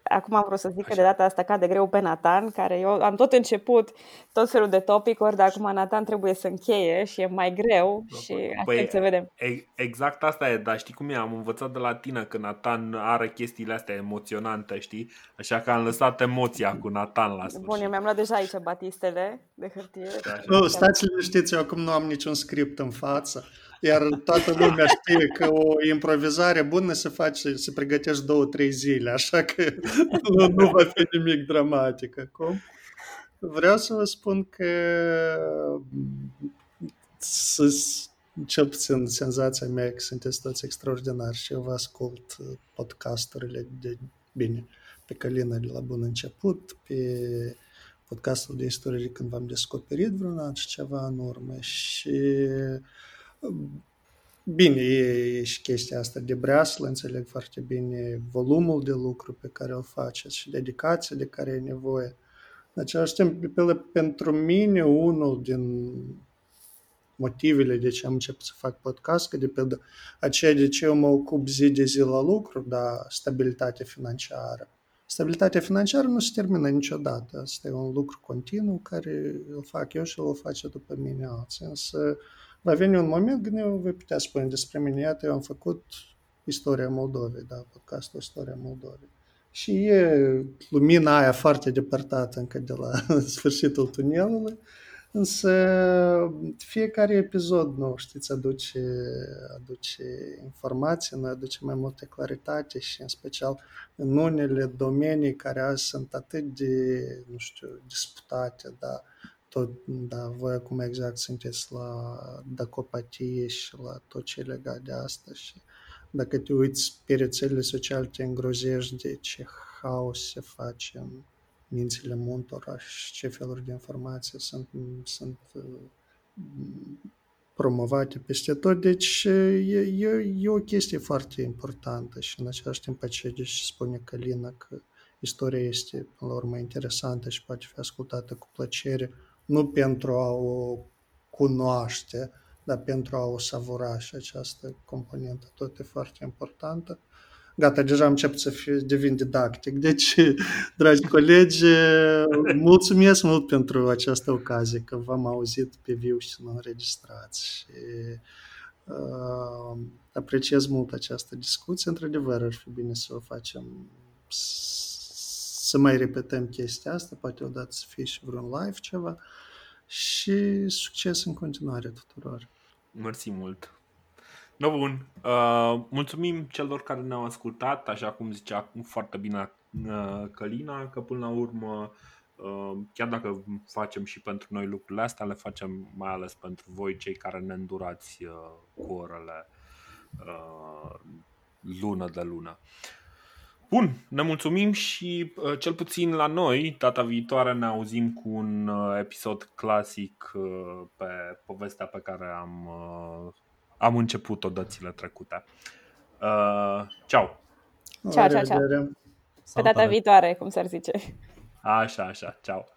acum am vrut să zic că de data asta cade greu pe Nathan, care eu am tot început tot felul de topicuri, dar acum Nathan trebuie să încheie și e mai greu și păi, aștept să vedem. Exact asta e, dar știi cum e, am învățat de la tine că Nathan are chestiile astea emoționante, știi? Așa că am lăsat emoția cu Nathan la sfârșit. Bun, eu mi-am luat deja aici batistele de hârtie. Da, nu, stați liniștiți, eu acum nu am niciun script în față. Iar toată lumea știe că o improvizare bună se face, se pregătești două, trei zile, așa că nu, nu va fi nimic dramatic acum. Vreau să vă spun că să, cel puțin senzația mea că sunteți toți extraordinari și eu vă ascult podcasturile de bine pe Călina de la bun început, pe podcastul de istorie când v-am descoperit vreun an și ceva în urmă și Bine, e, e și chestia asta de breaslă, înțeleg foarte bine volumul de lucru pe care îl faceți și dedicația de care e nevoie. În același timp, pe, pentru mine, unul din motivele de ce am început să fac podcast, că de pe aceea de ce eu mă ocup zi de zi la lucru, da, stabilitate financiară. Stabilitatea financiară nu se termină niciodată. Asta e un lucru continuu care îl fac eu și îl face după mine alții. Însă, va veni un moment când eu voi putea spune despre mine, iată, eu am făcut istoria Moldovei, da, podcastul Istoria Moldovei. Și e lumina aia foarte depărtată încă de la sfârșitul tunelului, Însă fiecare episod nou, știți, aduce, aduce informații, noi aduce mai multe claritate și în special în unele domenii care azi sunt atât de, nu știu, disputate, dar tot, da, voi acum exact sunteți la dacopatie și la tot ce e legat de asta și dacă te uiți pe rețelele sociale te îngrozești de ce haos se face în mințile multora și ce feluri de informații sunt, sunt promovate peste tot. Deci e, e, e o chestie foarte importantă și în același timp aceea deci spune Călina că istoria este până la urmă interesantă și poate fi ascultată cu plăcere, nu pentru a o cunoaște, dar pentru a o savura și această componentă tot e foarte importantă. Gata, deja am început să fiu, devin didactic. Deci, dragi colegi, mulțumesc mult pentru această ocazie, că v-am auzit pe viu și nu înregistrați. Și, uh, apreciez mult această discuție. Într-adevăr, ar fi bine să o facem, să mai repetăm chestia asta, poate odată să fie și vreun live ceva și succes în continuare tuturor. Mersi mult! No, bun. Uh, mulțumim celor care ne-au ascultat, așa cum zicea foarte bine uh, Călina, că până la urmă, uh, chiar dacă facem și pentru noi lucrurile astea, le facem mai ales pentru voi, cei care ne îndurați uh, cu orele uh, lună de lună. Bun, ne mulțumim și uh, cel puțin la noi, data viitoare ne auzim cu un uh, episod clasic uh, pe povestea pe care am uh, am început-o dățile trecute. Uh, ceau! Ceau, ceau, ceau! Pe data viitoare, cum s-ar zice. Așa, așa, ceau!